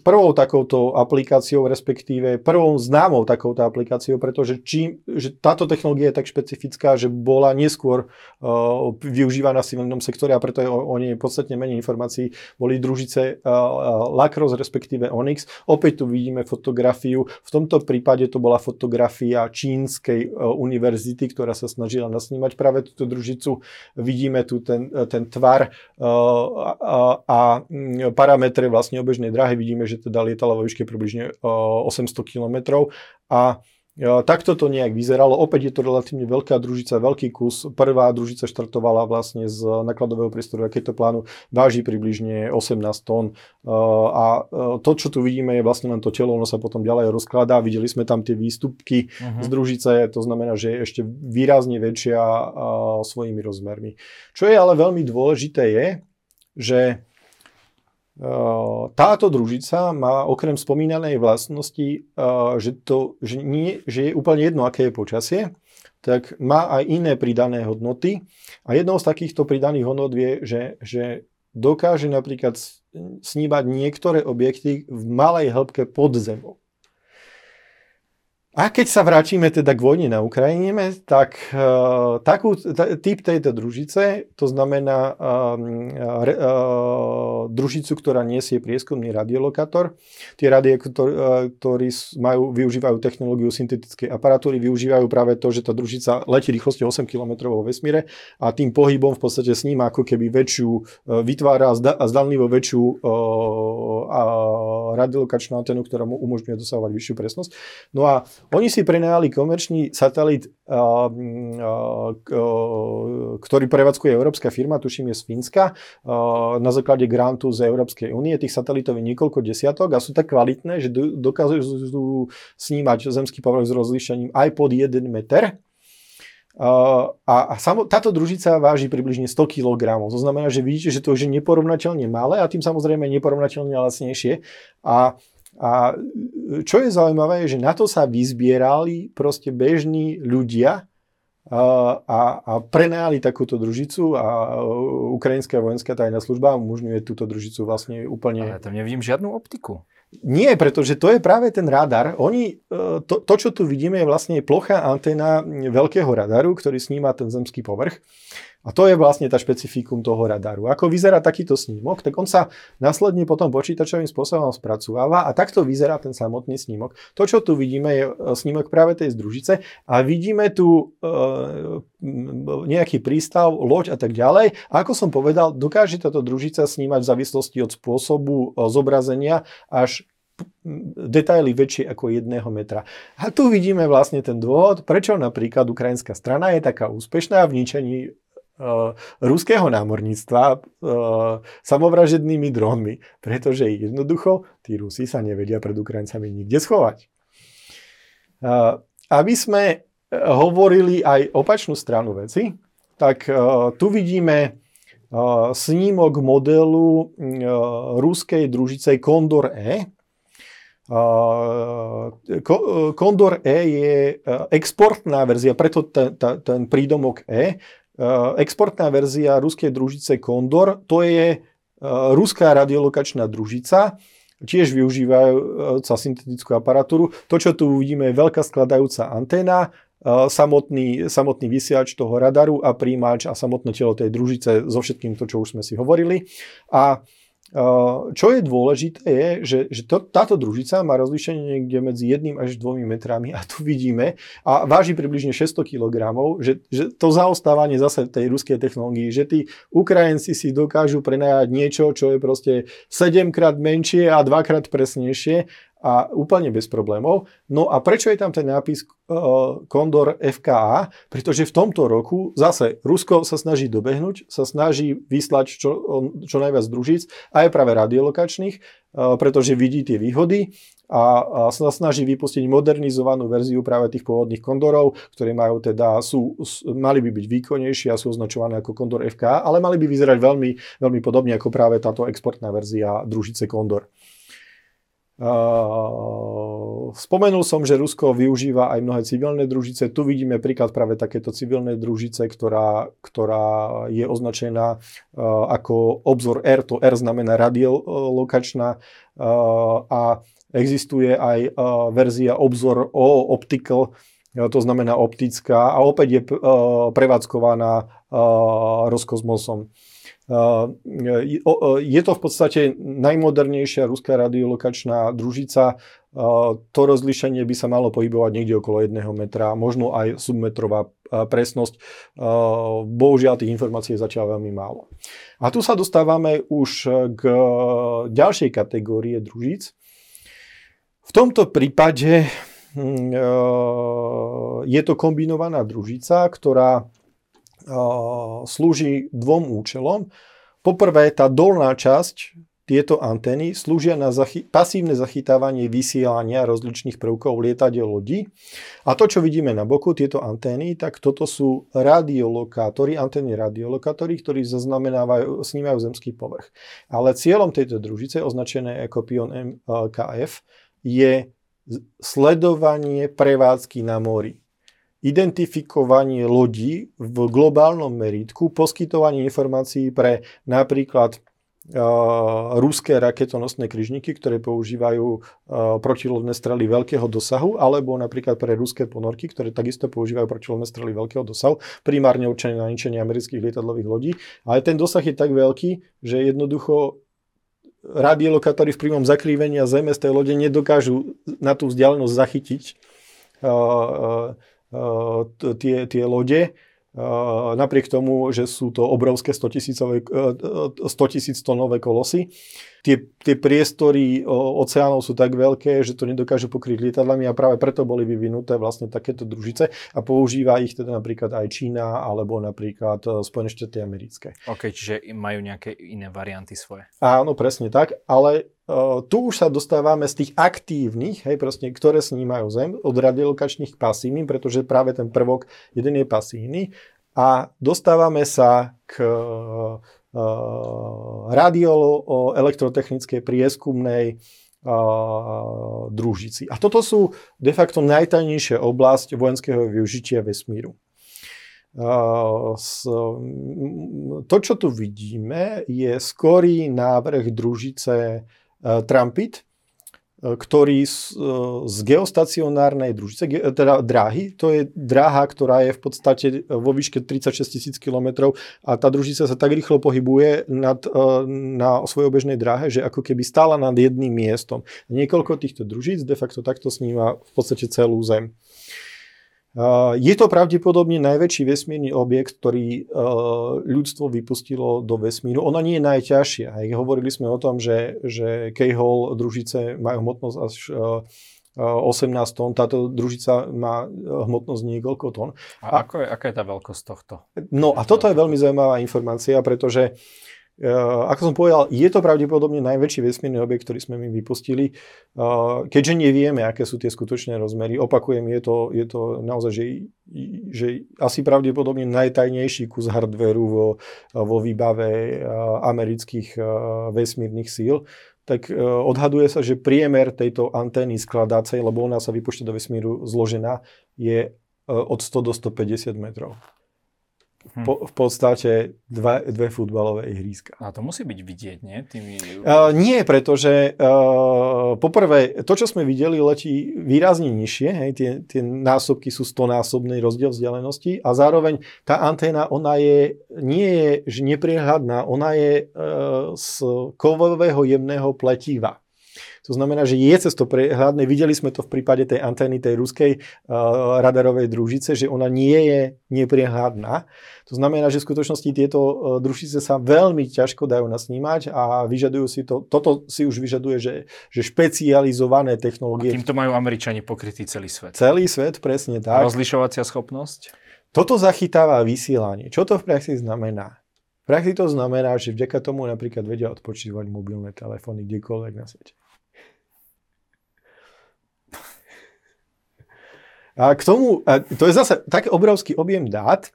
Prvou takouto aplikáciou, respektíve prvou známou takouto aplikáciou, pretože čím, že táto technológia je tak špecifická, že bola neskôr uh, využívaná v civilnom sektore a preto je o, o nej podstatne menej informácií, boli družice uh, Lacros, respektíve Onyx. Opäť tu vidíme fotografiu, v tomto prípade to bola fotografia čínskej uh, univerzity, ktorá sa snažila nasnímať práve túto družicu. Vidíme tu ten, ten tvar uh, a, a parametre vlastne vlastne obežnej dráhy vidíme, že teda lietala vo výške približne 800 km a Takto to nejak vyzeralo. Opäť je to relatívne veľká družica, veľký kus. Prvá družica štartovala vlastne z nakladového priestoru raketo plánu, váži približne 18 tón. A to, čo tu vidíme, je vlastne len to telo, ono sa potom ďalej rozkladá. Videli sme tam tie výstupky uh-huh. z družice, to znamená, že je ešte výrazne väčšia svojimi rozmermi. Čo je ale veľmi dôležité je, že táto družica má okrem spomínanej vlastnosti, že, to, že, nie, že je úplne jedno, aké je počasie, tak má aj iné pridané hodnoty. A jednou z takýchto pridaných hodnot je, že, že dokáže napríklad snímať niektoré objekty v malej hĺbke pod zemou. A keď sa vrátime teda k vojne na Ukrajine, tak uh, takú, t- typ tejto družice, to znamená uh, uh, družicu, ktorá nesie prieskumný radiolokátor. Tie radie, ktorí majú, využívajú technológiu syntetickej aparatúry, využívajú práve to, že tá družica letí rýchlosťou 8 km vo vesmíre a tým pohybom v podstate sníma ako keby väčšiu, vytvára zda, zdanlivo väčšiu radiolokačnú antenu, ktorá mu umožňuje dosahovať vyššiu presnosť. No a oni si prenajali komerčný satelit, ktorý prevádzkuje európska firma, tuším je z Fínska, na základe grantu z Európskej únie. Tých satelitov je niekoľko desiatok a sú tak kvalitné, že dokážu snímať zemský povrch s rozlíšením aj pod 1 meter. Uh, a, a samo, táto družica váži približne 100 kg. To znamená, že vidíte, že to už je neporovnateľne malé a tým samozrejme neporovnateľne lacnejšie. A a čo je zaujímavé, je, že na to sa vyzbierali proste bežní ľudia a, a, prenajali takúto družicu a ukrajinská vojenská tajná služba umožňuje túto družicu vlastne úplne... Ale tam nevidím žiadnu optiku. Nie, pretože to je práve ten radar. Oni, e, to, to, čo tu vidíme, je vlastne plochá anténa veľkého radaru, ktorý sníma ten zemský povrch. A to je vlastne tá špecifikum toho radaru. Ako vyzerá takýto snímok, tak on sa následne potom počítačovým spôsobom spracováva a takto vyzerá ten samotný snímok. To, čo tu vidíme, je e, snímok práve tej združice a vidíme tu e, nejaký prístav, loď a tak ďalej. A ako som povedal, dokáže táto družica snímať v závislosti od spôsobu e, zobrazenia až detaily väčšie ako jedného metra. A tu vidíme vlastne ten dôvod, prečo napríklad ukrajinská strana je taká úspešná v ničení ruského námorníctva uh, samovražednými drónmi, pretože jednoducho tí Rusi sa nevedia pred Ukrajincami nikde schovať. Uh, aby sme hovorili aj opačnú stranu veci, tak tu vidíme snímok modelu ruskej družice Condor E. Condor E je exportná verzia, preto ten, ten prídomok E, Eh, exportná verzia ruskej družice Condor, to je eh, ruská radiolokačná družica, tiež využívajúca syntetickú aparatúru. To, čo tu uvidíme, je veľká skladajúca anténa samotný, samotný vysiač toho radaru a príjimač a samotné telo tej družice so všetkým to, čo už sme si hovorili. A čo je dôležité je, že, že to, táto družica má rozlíšenie niekde medzi 1 až 2 metrami a tu vidíme a váži približne 600 kg, že, že to zaostávanie zase tej ruskej technológii, že tí Ukrajinci si dokážu prenajať niečo, čo je proste 7 krát menšie a 2 krát presnejšie a úplne bez problémov. No a prečo je tam ten nápis uh, Condor FKA? Pretože v tomto roku zase Rusko sa snaží dobehnúť, sa snaží vyslať čo, čo najviac družíc, aj práve radiolokačných, uh, pretože vidí tie výhody a, sa snaží vypustiť modernizovanú verziu práve tých pôvodných kondorov, ktoré majú teda, sú, mali by byť výkonnejšie a sú označované ako Condor FK, ale mali by vyzerať veľmi, veľmi podobne ako práve táto exportná verzia družice Condor. Spomenul som, že Rusko využíva aj mnohé civilné družice. Tu vidíme príklad práve takéto civilné družice, ktorá, ktorá je označená ako obzor R. To R znamená radiolokačná a existuje aj verzia obzor O optical, to znamená optická a opäť je prevádzkovaná Roskosmosom. Je to v podstate najmodernejšia ruská radiolokačná družica. To rozlišenie by sa malo pohybovať niekde okolo 1 metra, možno aj submetrová presnosť. Bohužiaľ tých informácií je zatiaľ veľmi málo. A tu sa dostávame už k ďalšej kategórie družíc. V tomto prípade hm, je to kombinovaná družica, ktorá slúži dvom účelom. Poprvé, tá dolná časť tieto antény slúžia na zachy- pasívne zachytávanie vysielania rozličných prvkov lietadiel lodí. A to, čo vidíme na boku, tieto antény, tak toto sú radiolokátory, antény radiolokátory, ktorí zaznamenávajú, snímajú zemský povrch. Ale cieľom tejto družice, označené ako Pion MKF, je sledovanie prevádzky na mori identifikovanie lodí v globálnom meritku, poskytovanie informácií pre napríklad uh, ruské raketonosné kryžníky, ktoré používajú uh, protilodné strely veľkého dosahu, alebo napríklad pre ruské ponorky, ktoré takisto používajú protilodné strely veľkého dosahu, primárne určené na ničenie amerických lietadlových lodí. Ale ten dosah je tak veľký, že jednoducho radiolokátory v prímom zakrývenia Zeme z tej lode nedokážu na tú vzdialenosť zachytiť uh, tie, tie lode, napriek tomu, že sú to obrovské 100 tisíc tonové kolosy tie, tie priestory oceánov sú tak veľké, že to nedokážu pokryť lietadlami a práve preto boli vyvinuté vlastne takéto družice a používa ich teda napríklad aj Čína alebo napríklad e, Spojené štáty americké. OK, čiže majú nejaké iné varianty svoje. Áno, presne tak, ale uh, tu už sa dostávame z tých aktívnych, hej, proste, ktoré snímajú Zem, od radiolokačných pasívnych, pretože práve ten prvok jeden je pasívny a dostávame sa k radiolo elektrotechnickej prieskumnej družici. A toto sú de facto najtajnejšia oblasť vojenského využitia vesmíru. To, čo tu vidíme, je skorý návrh družice Trumpet, ktorý z, z geostacionárnej družice, teda dráhy, to je dráha, ktorá je v podstate vo výške 36 tisíc km a tá družica sa tak rýchlo pohybuje nad, e, na svojej obežnej dráhe, že ako keby stála nad jedným miestom. Niekoľko týchto družíc de facto takto sníma v podstate celú Zem. Je to pravdepodobne najväčší vesmírny objekt, ktorý e, ľudstvo vypustilo do vesmíru. Ona nie je najťažšia. Hovorili sme o tom, že, že K-hole družice majú hmotnosť až 18 e, tón. Táto družica má hmotnosť niekoľko tón. A, a ako je, aká je tá veľkosť tohto? No a toto je veľmi zaujímavá informácia, pretože Eh, ako som povedal, je to pravdepodobne najväčší vesmírny objekt, ktorý sme my vypustili. Eh, keďže nevieme, aké sú tie skutočné rozmery, opakujem, je to, je to naozaj, že, že asi pravdepodobne najtajnejší kus hardveru vo, vo výbave eh, amerických vesmírnych síl, tak odhaduje sa, že priemer tejto antény skladácej, lebo ona sa vypúšťa do vesmíru zložená, je od 100 do 150 metrov. Hm. po, v podstate dva, dve futbalové ihriska. A to musí byť vidieť, nie? Tými... Uh, nie, pretože uh, poprvé, to, čo sme videli, letí výrazne nižšie, hej, tie, tie násobky sú 100-násobný rozdiel vzdialenosti a zároveň tá anténa, ona je, nie je že nepriehľadná, ona je uh, z kovového jemného pletíva. To znamená, že je cesto prehľadné. Videli sme to v prípade tej antény, tej ruskej uh, radarovej družice, že ona nie je nepriehľadná. To znamená, že v skutočnosti tieto uh, družice sa veľmi ťažko dajú nasnímať a vyžadujú si to, toto si už vyžaduje, že, že špecializované technológie. A týmto majú Američani pokrytý celý svet. Celý svet, presne tak. Rozlišovacia schopnosť? Toto zachytáva vysielanie. Čo to v praxi znamená? V praxi to znamená, že vďaka tomu napríklad vedia odpočívať mobilné telefóny kdekoľvek na svete. A k tomu, a to je zase tak obrovský objem dát,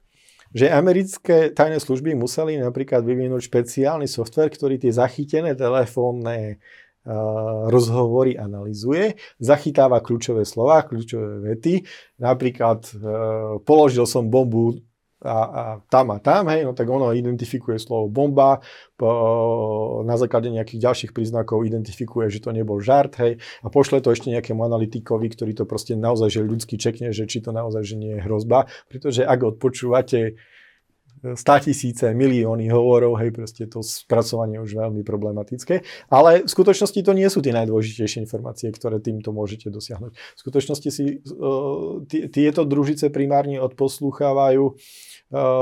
že americké tajné služby museli napríklad vyvinúť špeciálny software, ktorý tie zachytené telefónne uh, rozhovory analizuje, zachytáva kľúčové slova, kľúčové vety. Napríklad uh, položil som bombu a, a tam a tam, hej, no tak ono identifikuje slovo bomba, po, na základe nejakých ďalších príznakov identifikuje, že to nebol žart, hej, a pošle to ešte nejakému analytikovi, ktorý to proste naozaj, že ľudský čekne, že či to naozaj, že nie je hrozba, pretože ak odpočúvate 100 tisíce, milióny hovorov, hej, proste to spracovanie je už veľmi problematické. Ale v skutočnosti to nie sú tie najdôležitejšie informácie, ktoré týmto môžete dosiahnuť. V skutočnosti si uh, tieto družice primárne odposlúchávajú Uh,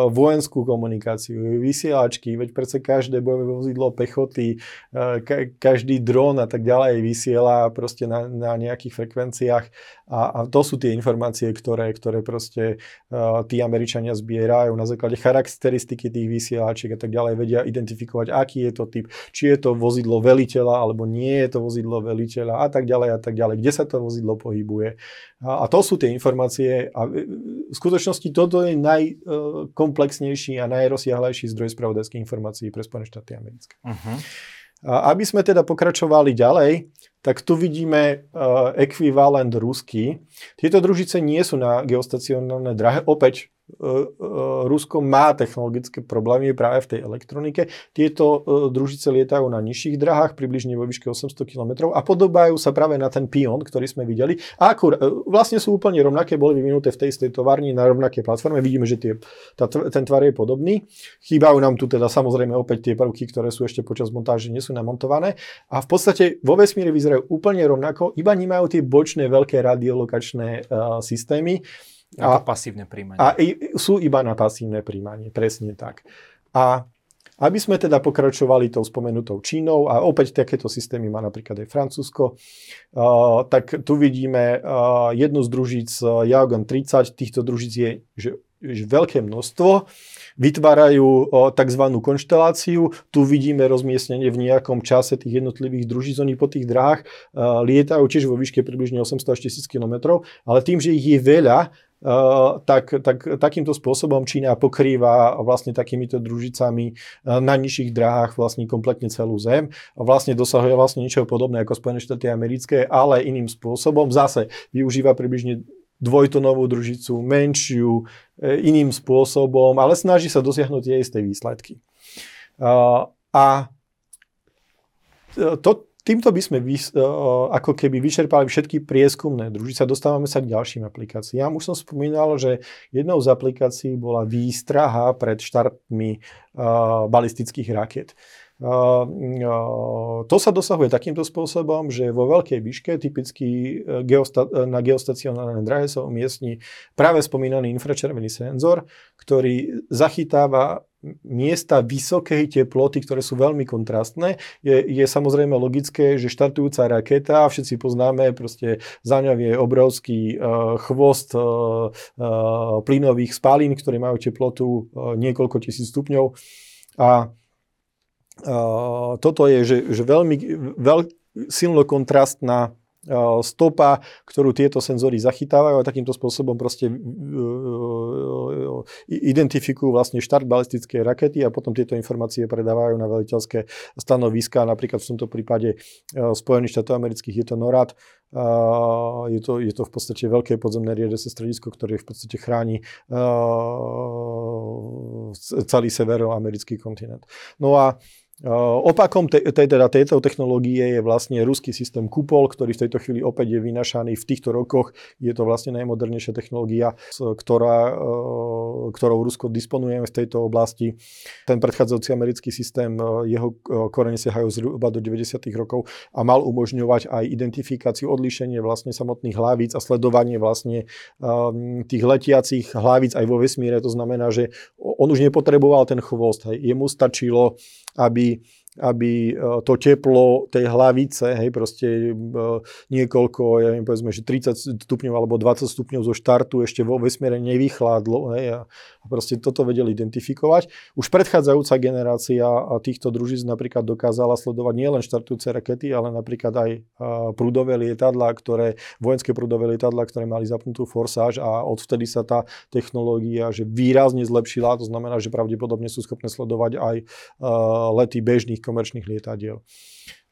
vojenskú komunikáciu, vysielačky, veď predsa každé bojové vozidlo pechoty, ka- každý dron a tak ďalej vysiela proste na, na nejakých frekvenciách a, a to sú tie informácie, ktoré, ktoré proste uh, tí Američania zbierajú na základe charakteristiky tých vysielačiek a tak ďalej, vedia identifikovať, aký je to typ, či je to vozidlo veliteľa alebo nie je to vozidlo veliteľa a tak ďalej a tak ďalej, kde sa to vozidlo pohybuje. A, a to sú tie informácie a v skutočnosti toto je naj komplexnejší a najrozsiahlejší zdroj spravodajských informácií pre Spojené štáty americké. Uh-huh. A aby sme teda pokračovali ďalej, tak tu vidíme uh, ekvivalent ruský. Tieto družice nie sú na geostacionárne drahe. Opäť Rusko má technologické problémy práve v tej elektronike. Tieto e, družice lietajú na nižších drahách, približne vo výške 800 km a podobajú sa práve na ten pion, ktorý sme videli. A akur, vlastne sú úplne rovnaké, boli vyvinuté v tej istej továrni na rovnaké platforme. Vidíme, že tie, tá, ten tvar je podobný. Chýbajú nám tu teda samozrejme opäť tie prvky, ktoré sú ešte počas montáže nie sú namontované. A v podstate vo vesmíre vyzerajú úplne rovnako, iba nemajú tie bočné veľké radiolokačné uh, systémy a, pasívne príjmanie. A sú iba na pasívne príjmanie, presne tak. A aby sme teda pokračovali tou spomenutou Čínou, a opäť takéto systémy má napríklad aj Francúzsko, uh, tak tu vidíme uh, jednu z družíc uh, Yaogan 30, týchto družíc je že, že veľké množstvo, vytvárajú tzv. konšteláciu, tu vidíme rozmiestnenie v nejakom čase tých jednotlivých družíc, oni po tých dráhach lietajú tiež vo výške približne 800 až 1000 km, ale tým, že ich je veľa, tak, tak takýmto spôsobom Čína pokrýva vlastne takýmito družicami uh, na nižších dráhach vlastne kompletne celú Zem vlastne dosahuje vlastne niečo podobné ako Spojené štáty americké, ale iným spôsobom. Zase využíva približne dvojtonovú družicu, menšiu, e, iným spôsobom, ale snaží sa dosiahnuť tie isté výsledky. A to, Týmto by sme vys, ako keby vyčerpali všetky prieskumné družice a dostávame sa k ďalším aplikáciám. Už som spomínal, že jednou z aplikácií bola výstraha pred štartmi balistických raket. To sa dosahuje takýmto spôsobom, že vo veľkej výške, typicky e, geosta- na geostacionárnej drahe sa umiestni práve spomínaný infračervený senzor, ktorý zachytáva miesta vysokej teploty, ktoré sú veľmi kontrastné. Je, je samozrejme logické, že štartujúca raketa, všetci poznáme, proste za ňou je obrovský uh, chvost uh, uh, plynových spalín, ktoré majú teplotu uh, niekoľko tisíc stupňov. A uh, toto je že, že veľmi veľ, silno kontrastná stopa, ktorú tieto senzory zachytávajú a takýmto spôsobom proste identifikujú vlastne štart balistickej rakety a potom tieto informácie predávajú na veliteľské stanoviska. Napríklad v tomto prípade Spojených štátov amerických je to NORAD, je to, je to v podstate veľké podzemné riedece stredisko, ktoré v podstate chráni celý severoamerický kontinent. No a Opakom te, te, teda tejto technológie je vlastne ruský systém Kupol, ktorý v tejto chvíli opäť je vynašaný v týchto rokoch. Je to vlastne najmodernejšia technológia, ktorá, ktorou Rusko disponuje v tejto oblasti. Ten predchádzajúci americký systém, jeho korene siahajú zhruba do 90. rokov a mal umožňovať aj identifikáciu, odlíšenie vlastne samotných hlavíc a sledovanie vlastne tých letiacich hlavíc aj vo vesmíre. To znamená, že on už nepotreboval ten chvost. Jemu stačilo aby aby e, to teplo tej hlavice, hej, proste e, niekoľko, ja neviem, povedzme, že 30 stupňov alebo 20 stupňov zo štartu ešte vo vesmíre nevychládlo, hej, a, proste toto vedeli identifikovať. Už predchádzajúca generácia týchto družíc napríklad dokázala sledovať nielen štartujúce rakety, ale napríklad aj e, prúdové lietadla, ktoré, vojenské prúdové lietadla, ktoré mali zapnutú forsáž a odvtedy sa tá technológia že výrazne zlepšila, to znamená, že pravdepodobne sú schopné sledovať aj lety bežných komerčných lietadiel.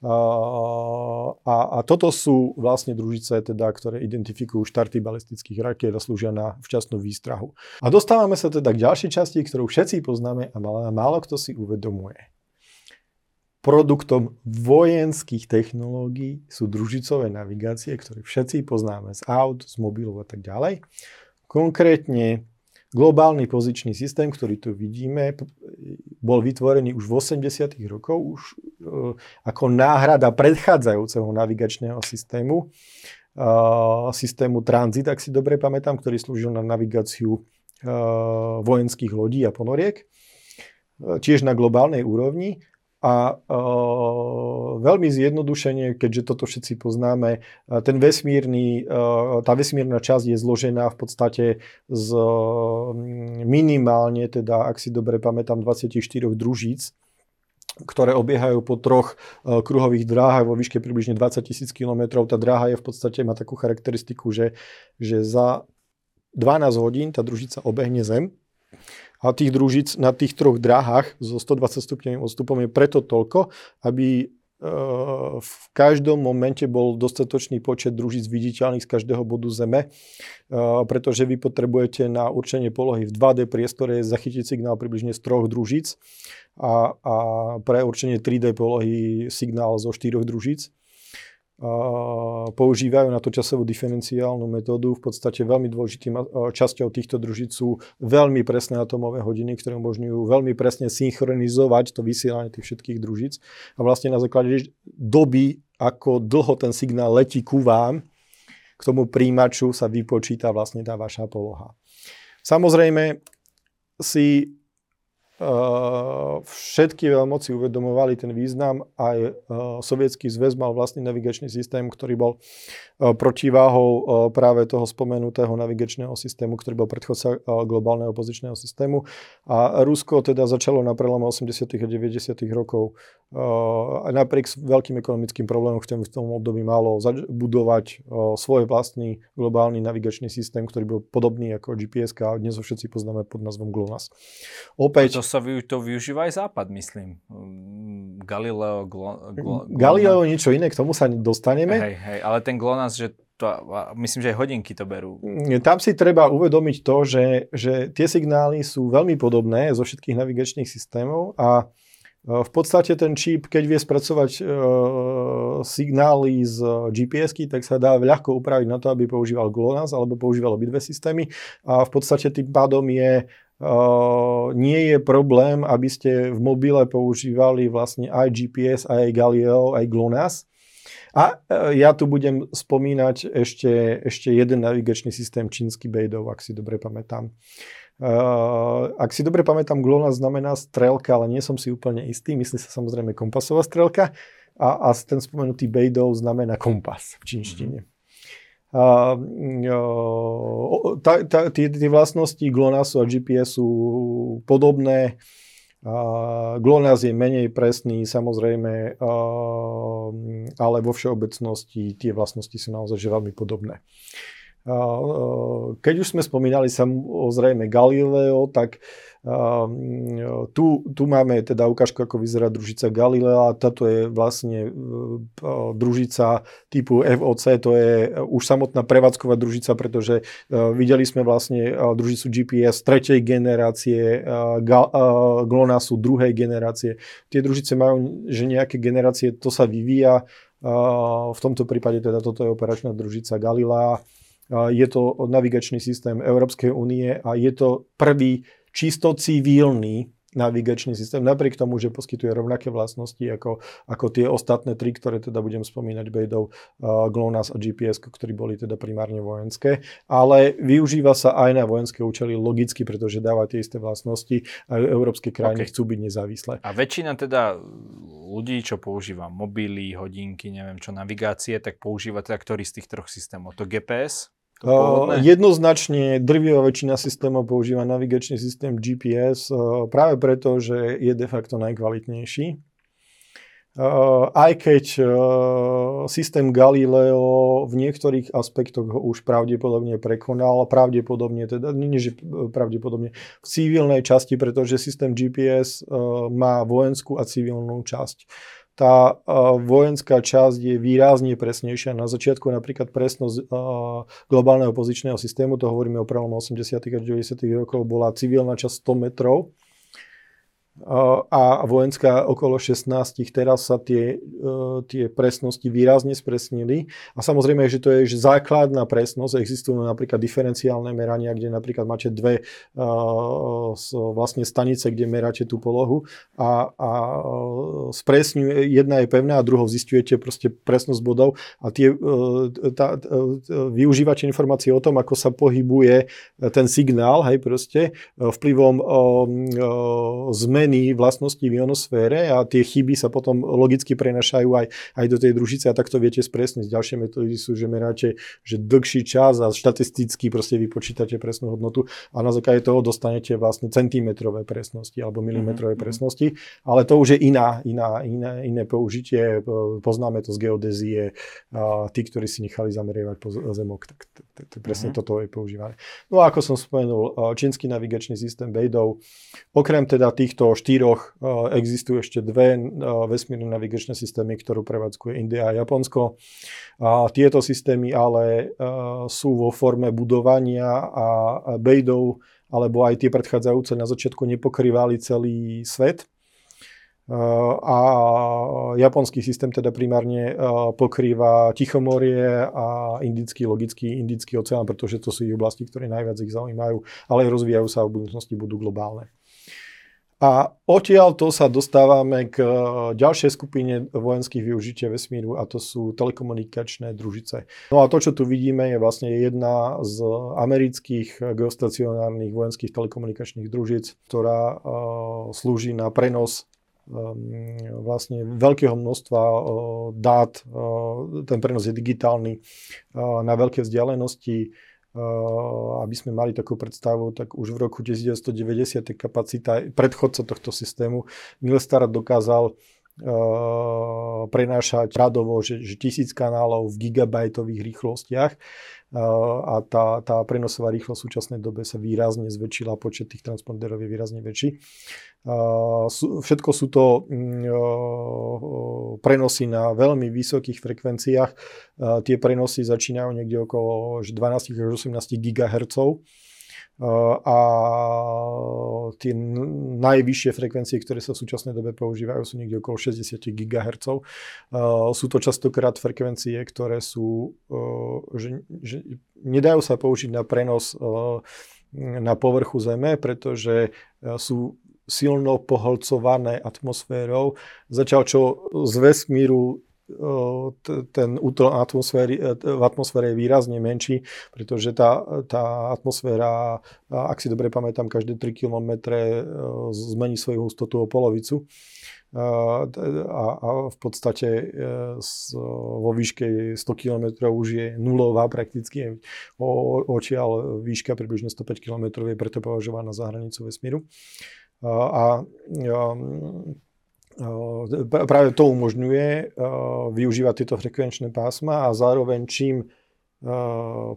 A, a toto sú vlastne družice, teda, ktoré identifikujú štarty balistických rakiet a slúžia na včasnú výstrahu. A dostávame sa teda k ďalšej časti, ktorú všetci poznáme a málo, málo kto si uvedomuje. Produktom vojenských technológií sú družicové navigácie, ktoré všetci poznáme z aut, z mobilov a tak ďalej. Konkrétne Globálny pozičný systém, ktorý tu vidíme, bol vytvorený už v 80. rokoch už e, ako náhrada predchádzajúceho navigačného systému, systému Transit, ak si dobre pamätám, ktorý slúžil na navigáciu e, vojenských lodí a ponoriek, tiež na globálnej úrovni. A uh, veľmi zjednodušene, keďže toto všetci poznáme, ten vesmírny, uh, tá vesmírna časť je zložená v podstate z uh, minimálne, teda ak si dobre pamätám, 24 družíc, ktoré obiehajú po troch uh, kruhových dráhach vo výške približne 20 tisíc km. Tá dráha je v podstate, má takú charakteristiku, že, že za 12 hodín tá družica obehne Zem a tých družic na tých troch dráhach so 120 stupňovým odstupom je preto toľko, aby e, v každom momente bol dostatočný počet družíc viditeľných z každého bodu Zeme, e, pretože vy potrebujete na určenie polohy v 2D priestore zachytiť signál približne z troch družíc a, a pre určenie 3D polohy signál zo štyroch družíc používajú na to časovú diferenciálnu metódu. V podstate veľmi dôležitým časťou týchto družíc sú veľmi presné atomové hodiny, ktoré umožňujú veľmi presne synchronizovať to vysielanie tých všetkých družíc. A vlastne na základe doby, ako dlho ten signál letí ku vám, k tomu príjimaču sa vypočíta vlastne tá vaša poloha. Samozrejme si všetky veľmoci uvedomovali ten význam. Aj sovietský zväz mal vlastný navigačný systém, ktorý bol protiváhou práve toho spomenutého navigačného systému, ktorý bol predchodca globálneho opozičného systému. A Rusko teda začalo na prelome 80. a 90. rokov napriek veľkým ekonomickým problémom, ktorým v tom období malo budovať svoj vlastný globálny navigačný systém, ktorý bol podobný ako GPS a dnes ho všetci poznáme pod názvom GLONASS. Opäť, sa to využíva aj Západ, myslím. Mm, Galileo, Glo, Glo, Galileo niečo iné, k tomu sa dostaneme. Hej, hej, ale ten GLONASS, že to, myslím, že aj hodinky to berú. Mm, tam si treba uvedomiť to, že, že tie signály sú veľmi podobné zo všetkých navigačných systémov a e, v podstate ten čip, keď vie spracovať e, signály z GPS-ky, tak sa dá ľahko upraviť na to, aby používal GLONASS alebo používal obidve systémy a v podstate tým pádom je nie je problém, aby ste v mobile používali vlastne aj GPS, aj Galileo, aj GLONASS. A e, ja tu budem spomínať ešte, ešte jeden navigačný systém čínsky Beidou, ak si dobre pamätám. Uh, ak si dobre pamätám, GLONASS znamená strelka, ale nie som si úplne istý. Myslí sa samozrejme kompasová strelka a, a ten spomenutý Beidou znamená kompas v čínštine. Mm-hmm tie vlastnosti GLONASSu a GPS sú podobné. GLONASS je menej presný, samozrejme, ale vo všeobecnosti tie vlastnosti sú naozaj že veľmi podobné. Keď už sme spomínali samozrejme Galileo, tak tu, tu máme teda ukážku, ako vyzerá družica Galilea. Táto je vlastne družica typu FOC, to je už samotná prevádzková družica, pretože videli sme vlastne družicu GPS tretej generácie, GLONASSu druhej generácie. Tie družice majú, že nejaké generácie, to sa vyvíja. V tomto prípade teda toto je operačná družica Galilea. Je to navigačný systém Európskej únie a je to prvý čisto civilný navigačný systém, napriek tomu, že poskytuje rovnaké vlastnosti ako, ako tie ostatné tri, ktoré teda budem spomínať, Bejdov, uh, GLONASS a GPS, ktorí boli teda primárne vojenské, ale využíva sa aj na vojenské účely logicky, pretože dáva tie isté vlastnosti a európske krajiny okay. chcú byť nezávislé. A väčšina teda ľudí, čo používa mobily, hodinky, neviem čo, navigácie, tak používa teda ktorý z tých troch systémov? To GPS? Uh, jednoznačne drvivá väčšina systémov používa navigačný systém GPS uh, práve preto, že je de facto najkvalitnejší. Uh, aj keď systém Galileo v niektorých aspektoch ho už pravdepodobne prekonal, pravdepodobne teda, nie že pravdepodobne, v civilnej časti, pretože systém GPS má vojenskú a civilnú časť tá vojenská časť je výrazne presnejšia. Na začiatku napríklad presnosť globálneho pozičného systému, to hovoríme o prelom 80. a 90. rokov, bola civilná časť 100 metrov a vojenská okolo 16. Teraz sa tie, e, tie presnosti výrazne spresnili. A samozrejme, že to je že základná presnosť. Existujú napríklad diferenciálne merania, kde napríklad máte dve uh, vlastne stanice, kde meráte tú polohu a, a spresňuje, jedna je pevná a druhou zistujete proste presnosť bodov a tie, tá, využívate informácie o tom, ako sa pohybuje ten signál, hej, proste vplyvom zmeny zmeny vlastností v ionosfére a tie chyby sa potom logicky prenašajú aj, aj do tej družice a takto viete spresniť. Ďalšie metódy sú, že meráte že dlhší čas a štatisticky proste vypočítate presnú hodnotu a na základe toho dostanete vlastne centimetrové presnosti alebo milimetrové mm-hmm. presnosti, ale to už je iná, iná, iné, iné použitie. Poznáme to z geodézie. A tí, ktorí si nechali zamerievať po zemok, tak presne mm-hmm. toto je používané. No a ako som spomenul, čínsky navigačný systém Beidou, okrem teda týchto štyroch existujú ešte dve vesmírne navigačné systémy, ktorú prevádzkuje India a Japonsko. A tieto systémy ale sú vo forme budovania a bejdov alebo aj tie predchádzajúce na začiatku nepokrývali celý svet. A japonský systém teda primárne pokrýva Tichomorie a indický, logický indický oceán, pretože to sú oblasti, ktoré najviac ich zaujímajú, ale rozvíjajú sa a v budúcnosti budú globálne. A odtiaľ to sa dostávame k e, ďalšej skupine vojenských využitia vesmíru a to sú telekomunikačné družice. No a to, čo tu vidíme, je vlastne jedna z amerických geostacionárnych vojenských telekomunikačných družic, ktorá uh, slúži na prenos um, vlastne veľkého množstva uh, dát. Ten prenos je digitálny na veľké vzdialenosti aby sme mali takú predstavu, tak už v roku 1990 kapacita predchodca tohto systému Milstar dokázal Uh, prenášať radovo, že, že tisíc kanálov v gigabajtových rýchlostiach uh, a tá, tá prenosová rýchlosť v súčasnej dobe sa výrazne zväčšila, počet tých transponderov je výrazne väčší. Všetko sú to mm, prenosy na veľmi vysokých frekvenciách. Tie prenosy začínajú niekde okolo 12 až 18 GHz a tie najvyššie frekvencie, ktoré sa v súčasnej dobe používajú, sú niekde okolo 60 GHz. Sú to častokrát frekvencie, ktoré sú, že, že nedajú sa použiť na prenos na povrchu Zeme, pretože sú silno poholcované atmosférou, začal čo z vesmíru ten útol atmosféry, e, v atmosfére je výrazne menší, pretože tá, tá atmosféra, ak si dobre pamätám, každé 3 km e, zmení svoju hustotu o polovicu. A, a v podstate e, vo výške 100 km už je nulová prakticky. O, očiaľ výška približne 105 km je preto považovaná za hranicu vesmíru. A, práve to umožňuje využívať tieto frekvenčné pásma a zároveň čím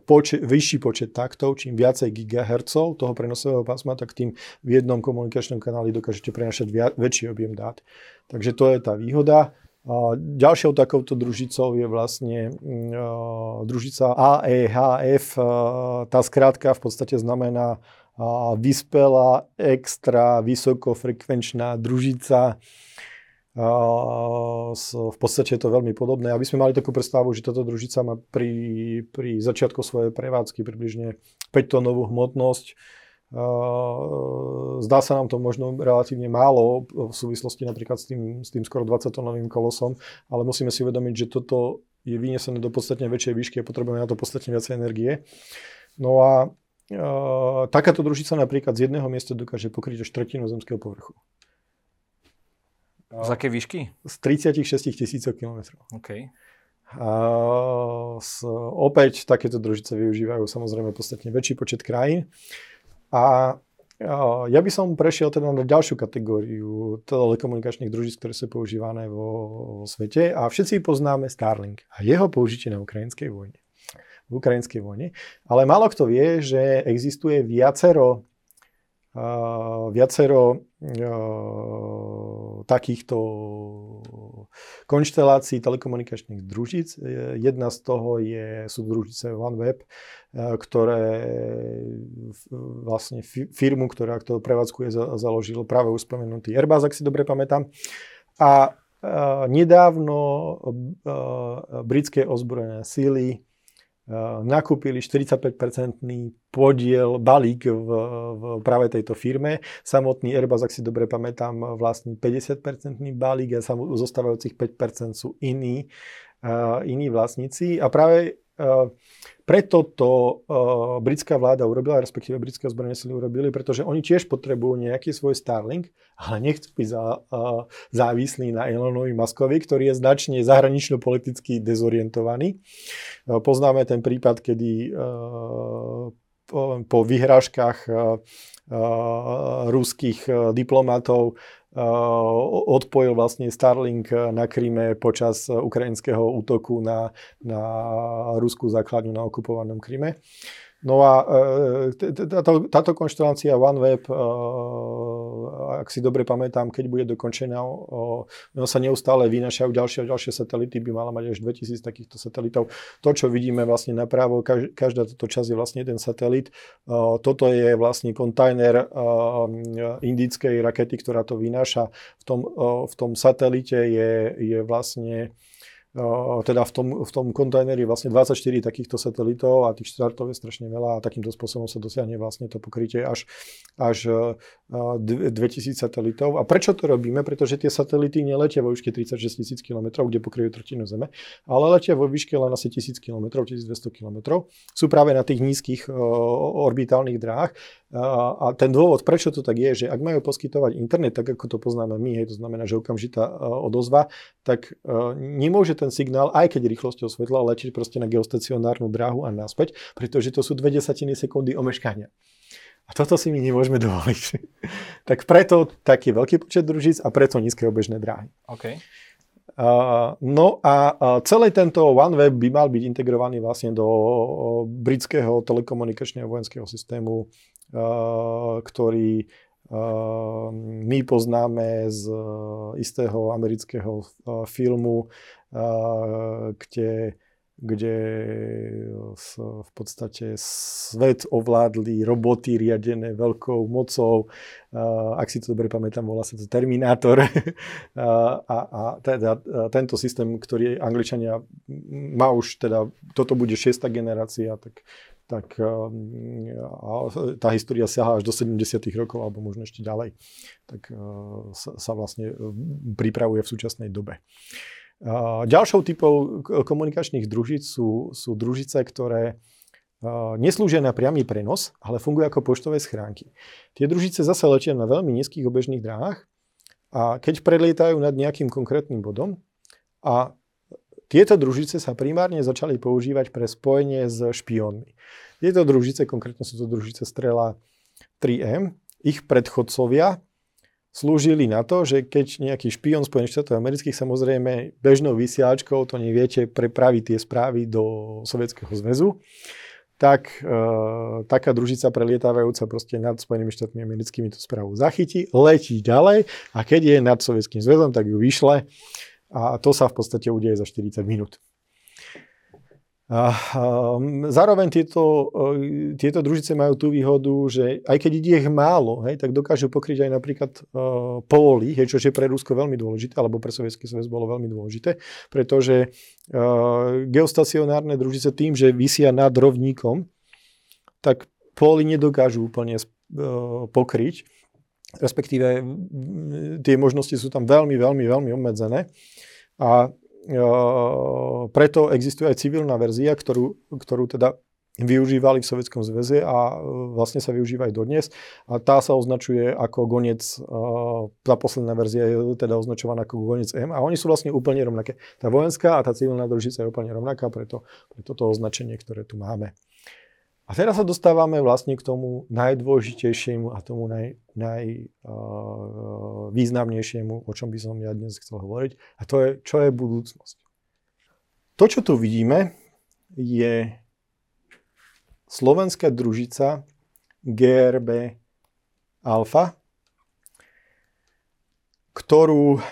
počet, vyšší počet taktov, čím viacej gigahertzov toho prenosového pásma, tak tým v jednom komunikačnom kanáli dokážete prenašať väčší objem dát. Takže to je tá výhoda. Ďalšou takouto družicou je vlastne družica AEHF. Tá skrátka v podstate znamená vyspelá, extra, vysokofrekvenčná družica. V podstate je to veľmi podobné. Aby sme mali takú predstavu, že táto družica má pri, pri začiatku svojej prevádzky približne 5 tónovú hmotnosť. Zdá sa nám to možno relatívne málo v súvislosti napríklad s tým, s tým skoro 20-tónovým kolosom, ale musíme si uvedomiť, že toto je vynesené do podstatne väčšej výšky a potrebujeme na to podstatne viacej energie. No a takáto družica napríklad z jedného miesta dokáže pokryť až tretinu zemského povrchu. Z akej výšky? Z 36 tisícov kilometrov. OK. A s, opäť takéto družice využívajú samozrejme podstatne väčší počet krajín. A ja by som prešiel teda na ďalšiu kategóriu telekomunikačných družíc, ktoré sú používané vo, vo svete a všetci poznáme Starlink a jeho použitie na ukrajinskej vojne. V ukrajinskej vojne. Ale málo kto vie, že existuje viacero viacero takýchto konštelácií telekomunikačných družíc. Jedna z toho je, sú družice OneWeb, ktoré vlastne firmu, ktorá to prevádzkuje, založil práve už spomenutý Airbus, ak si dobre pamätám. A nedávno britské ozbrojené síly nakúpili 45-percentný podiel, balík v, v práve tejto firme. Samotný Airbus, ak si dobre pamätám, vlastní 50-percentný balík a zostávajúcich 5% sú iní, uh, iní vlastníci. A práve preto to uh, britská vláda urobila, respektíve britské ozbrojené sily urobili, pretože oni tiež potrebujú nejaký svoj Starlink, ale nechcú byť za, uh, závislí na Elonovi Muskovi, ktorý je značne zahranično-politicky dezorientovaný. Poznáme ten prípad, kedy po, vyhrážkach ruských diplomatov odpojil vlastne Starlink na Kríme počas ukrajinského útoku na, na ruskú základňu na okupovanom Kríme. No a e, táto, táto konštelácia OneWeb, e, ak si dobre pamätám, keď bude dokončená, no sa neustále vynašajú ďalšie a ďalšie satelity, by mala mať až 2000 takýchto satelitov. To, čo vidíme vlastne napravo, každá táto časť je vlastne jeden satelit. E, toto je vlastne kontajner indickej rakety, ktorá to vynáša. V tom, v tom satelite je, je vlastne teda v tom, v tom kontajneri vlastne 24 takýchto satelitov a tých štartov je strašne veľa a takýmto spôsobom sa dosiahne vlastne to pokrytie až, až 2000 satelitov. A prečo to robíme? Pretože tie satelity neletia vo výške 36 tisíc km, kde pokryjú tretinu Zeme, ale letia vo výške len asi 1000 km, 1200 km. Sú práve na tých nízkych orbitálnych dráh a ten dôvod, prečo to tak je, že ak majú poskytovať internet, tak ako to poznáme my, hej, to znamená, že okamžitá odozva, tak nemôže ten signál, aj keď rýchlosťou svetla, letieť proste na geostacionárnu dráhu a naspäť, pretože to sú dve desatiny sekundy omeškania. A toto si my nemôžeme dovoliť. tak preto taký veľký počet družíc a preto nízke obežné dráhy. Okay. Uh, no a uh, celý tento OneWeb by mal byť integrovaný vlastne do uh, britského telekomunikačného vojenského systému ktorý my poznáme z istého amerického filmu, kde kde v podstate svet ovládli roboty riadené veľkou mocou. Ak si to dobre pamätám, volá sa to Terminátor. A, a teda tento systém, ktorý Angličania má už, teda toto bude šiesta generácia, tak tak ehm, tá história siaha až do 70. rokov alebo možno ešte ďalej. Tak sa, vlastne pripravuje v súčasnej dobe. Ďalšou typou komunikačných družíc sú, sú družice, ktoré neslúžia na priamy prenos, ale fungujú ako poštové schránky. Tie družice zase letia na veľmi nízkych obežných dráhach a keď prelietajú nad nejakým konkrétnym bodom a tieto družice sa primárne začali používať pre spojenie s špiónmi. Tieto družice, konkrétne sú to družice Strela 3M, ich predchodcovia slúžili na to, že keď nejaký špion Spojených štátov amerických samozrejme bežnou vysielačkou, to neviete, prepraví tie správy do Sovietskeho zväzu, tak e, taká družica prelietávajúca proste nad Spojenými štátmi americkými tú správu zachytí, letí ďalej a keď je nad Sovietským zväzom, tak ju vyšle a to sa v podstate udeje za 40 minút. A, zároveň tieto, e, tieto družice majú tú výhodu, že aj keď ide ich málo, hej, tak dokážu pokryť aj napríklad uh, hej, čo je pre Rusko veľmi dôležité, alebo pre Sovietský zväz bolo veľmi dôležité, pretože uh, geostacionárne družice tým, že vysia nad rovníkom, tak póly nedokážu úplne pokryť, respektíve tie možnosti sú tam veľmi, veľmi, veľmi obmedzené. A preto existuje aj civilná verzia, ktorú, ktorú teda využívali v Sovietskom zväze a e, vlastne sa využíva aj dodnes. A tá sa označuje ako gonec, tá posledná verzia je teda označovaná ako gonec M a oni sú vlastne úplne rovnaké. Tá vojenská a tá civilná družica je úplne rovnaká, preto, preto to označenie, ktoré tu máme. A teraz sa dostávame vlastne k tomu najdôležitejšiemu a tomu naj, najvýznamnejšiemu, uh, o čom by som ja dnes chcel hovoriť. A to je, čo je budúcnosť. To, čo tu vidíme, je slovenská družica GRB Alfa, ktorú uh,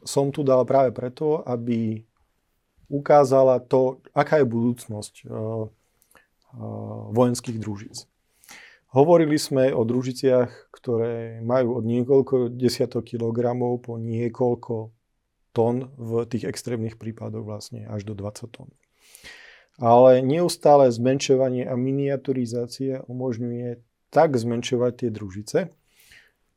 som tu dal práve preto, aby ukázala to, aká je budúcnosť uh, uh, vojenských družíc. Hovorili sme o družiciach, ktoré majú od niekoľko desiatok kilogramov po niekoľko tón v tých extrémnych prípadoch vlastne až do 20 tón. Ale neustále zmenšovanie a miniaturizácia umožňuje tak zmenšovať tie družice,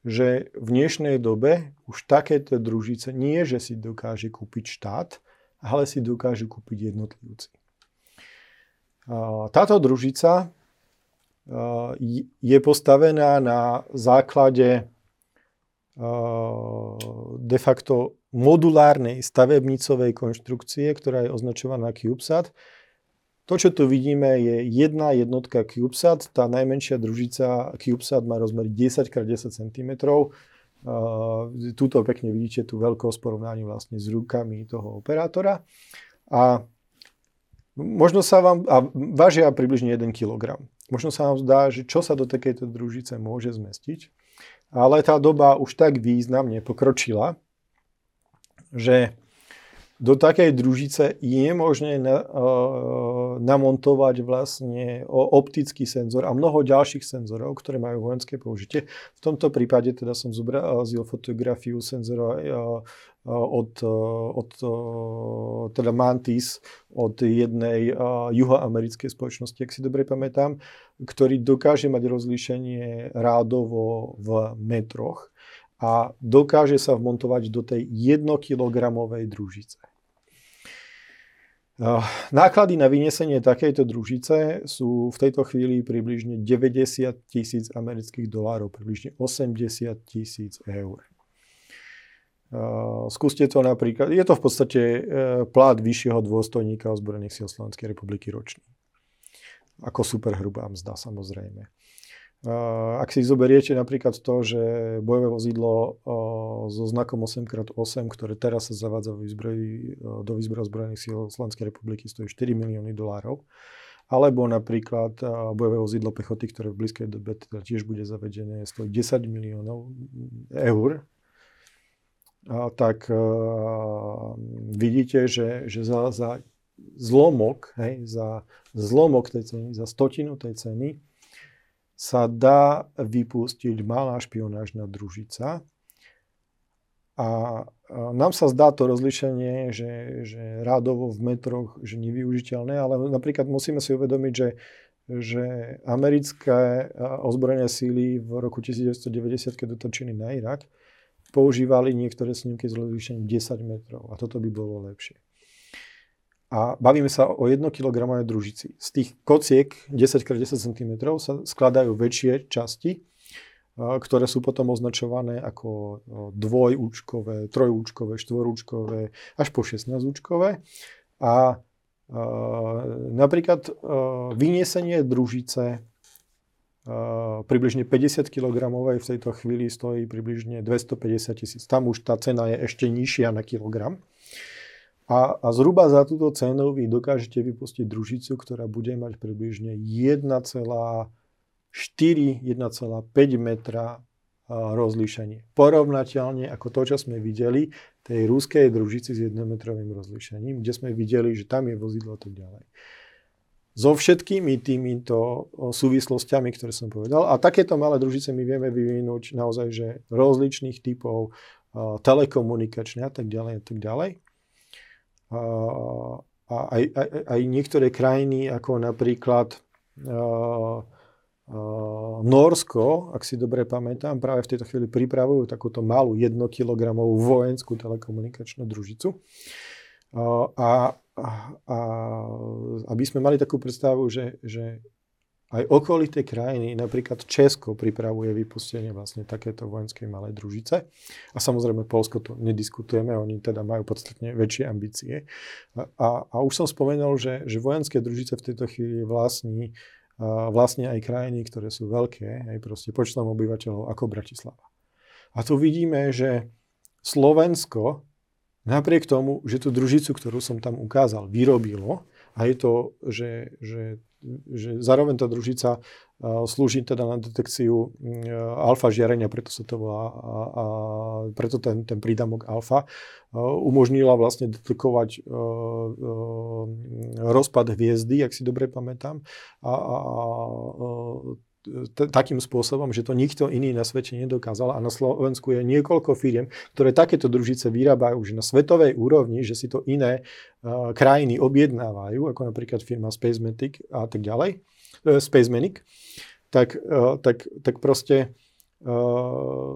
že v dnešnej dobe už takéto družice nie, že si dokáže kúpiť štát, ale si dokážu kúpiť jednotlivci. Táto družica je postavená na základe de facto modulárnej stavebnicovej konštrukcie, ktorá je označovaná CubeSat. To, čo tu vidíme, je jedna jednotka CubeSat. Tá najmenšia družica CubeSat má rozmer 10x10 cm Tuto pekne vidíte tú veľkosť porovnaní vlastne s rukami toho operátora. A možno sa vám, a vážia približne 1 kg. Možno sa vám zdá, že čo sa do takejto družice môže zmestiť, ale tá doba už tak významne pokročila, že do takej družice je možné na, uh, namontovať vlastne optický senzor a mnoho ďalších senzorov, ktoré majú vojenské použitie. V tomto prípade teda som zobrazil fotografiu senzora uh, od, od teda Mantis, od jednej uh, juhoamerickej spoločnosti, ak si dobre pamätám, ktorý dokáže mať rozlíšenie rádovo v metroch a dokáže sa vmontovať do tej 1 kg družice. Náklady na vyniesenie takejto družice sú v tejto chvíli približne 90 tisíc amerických dolárov, približne 80 tisíc eur. Skúste to napríklad, je to v podstate e, plát vyššieho dôstojníka ozbrojených síl Slovenskej republiky ročný. Ako superhrubá mzda samozrejme. Ak si zoberiete napríklad to, že bojové vozidlo so znakom 8x8, ktoré teraz sa zavádza výzbroji, do výzbroja zbrojených síl Slovenskej republiky, stojí 4 milióny dolárov. Alebo napríklad bojové vozidlo pechoty, ktoré v blízkej dobe teda tiež bude zavedené, stojí 10 miliónov eur. Tak vidíte, že, že za, za zlomok, hej, za zlomok tej ceny, za stotinu tej ceny, sa dá vypustiť malá špionážna družica. A nám sa zdá to rozlišenie, že, že rádovo v metroch že nevyužiteľné, ale napríklad musíme si uvedomiť, že, že americké ozbrojené síly v roku 1990, keď dotočili na Irak, používali niektoré snímky s rozlišením 10 metrov a toto by bolo lepšie. A bavíme sa o 1 kg družici. Z tých kociek 10x10 cm sa skladajú väčšie časti, ktoré sú potom označované ako dvojúčkové, trojúčkové, štvorúčkové, až po 16účkové. A napríklad vyniesenie družice približne 50 kg v tejto chvíli stojí približne 250 tisíc. Tam už tá cena je ešte nižšia na kilogram. A, a zhruba za túto cenu vy dokážete vypustiť družicu, ktorá bude mať približne 1,4, 1,5 metra rozlíšenie. Porovnateľne ako to, čo sme videli tej ruskej družici s jednometrovým rozlíšením, kde sme videli, že tam je vozidlo a tak ďalej so všetkými týmito súvislostiami, ktoré som povedal. A takéto malé družice my vieme vyvinúť naozaj, že rozličných typov telekomunikačné a tak ďalej a tak ďalej. A aj, aj, aj niektoré krajiny, ako napríklad Norsko, ak si dobre pamätám, práve v tejto chvíli pripravujú takúto malú 1 kg vojenskú telekomunikačnú družicu. Uh, a a aby sme mali takú predstavu, že, že aj okolité krajiny, napríklad Česko pripravuje vypustenie vlastne takéto vojenskej malej družice. A samozrejme Polsko to nediskutujeme, oni teda majú podstatne väčšie ambície. A, a, už som spomenul, že, že vojenské družice v tejto chvíli vlastní vlastne aj krajiny, ktoré sú veľké, aj proste počtom obyvateľov ako Bratislava. A tu vidíme, že Slovensko Napriek tomu, že tú družicu, ktorú som tam ukázal, vyrobilo, a je to, že, že, že zároveň tá družica slúži teda na detekciu alfa žiarenia, preto sa to volá, a, a preto ten, ten prídamok alfa, umožnila vlastne detekovať rozpad hviezdy, ak si dobre pamätám, a, a, a t- takým spôsobom, že to nikto iný na svete nedokázal. A na Slovensku je niekoľko firiem, ktoré takéto družice vyrábajú už na svetovej úrovni, že si to iné uh, krajiny objednávajú, ako napríklad firma Spacematic a tak ďalej, uh, Spacemanic, tak, uh, tak, tak proste uh,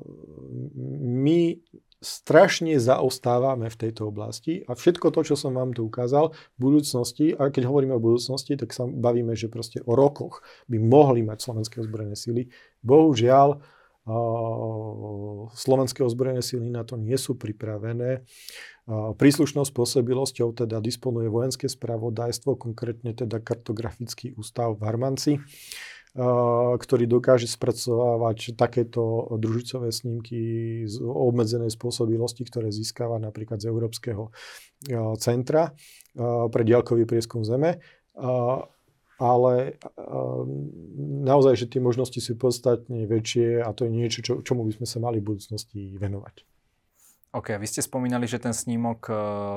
my strašne zaostávame v tejto oblasti a všetko to, čo som vám tu ukázal, v budúcnosti, a keď hovoríme o budúcnosti, tak sa bavíme, že proste o rokoch by mohli mať slovenské ozbrojené sily. Bohužiaľ, slovenské ozbrojené sily na to nie sú pripravené. Príslušnou spôsobilosťou teda disponuje vojenské spravodajstvo, konkrétne teda kartografický ústav v Harmanci ktorý dokáže spracovávať takéto družicové snímky z obmedzenej spôsobilosti, ktoré získava napríklad z Európskeho centra pre diaľkový prieskum Zeme. Ale naozaj, že tie možnosti sú podstatne väčšie a to je niečo, čo, čomu by sme sa mali v budúcnosti venovať. OK, vy ste spomínali, že ten snímok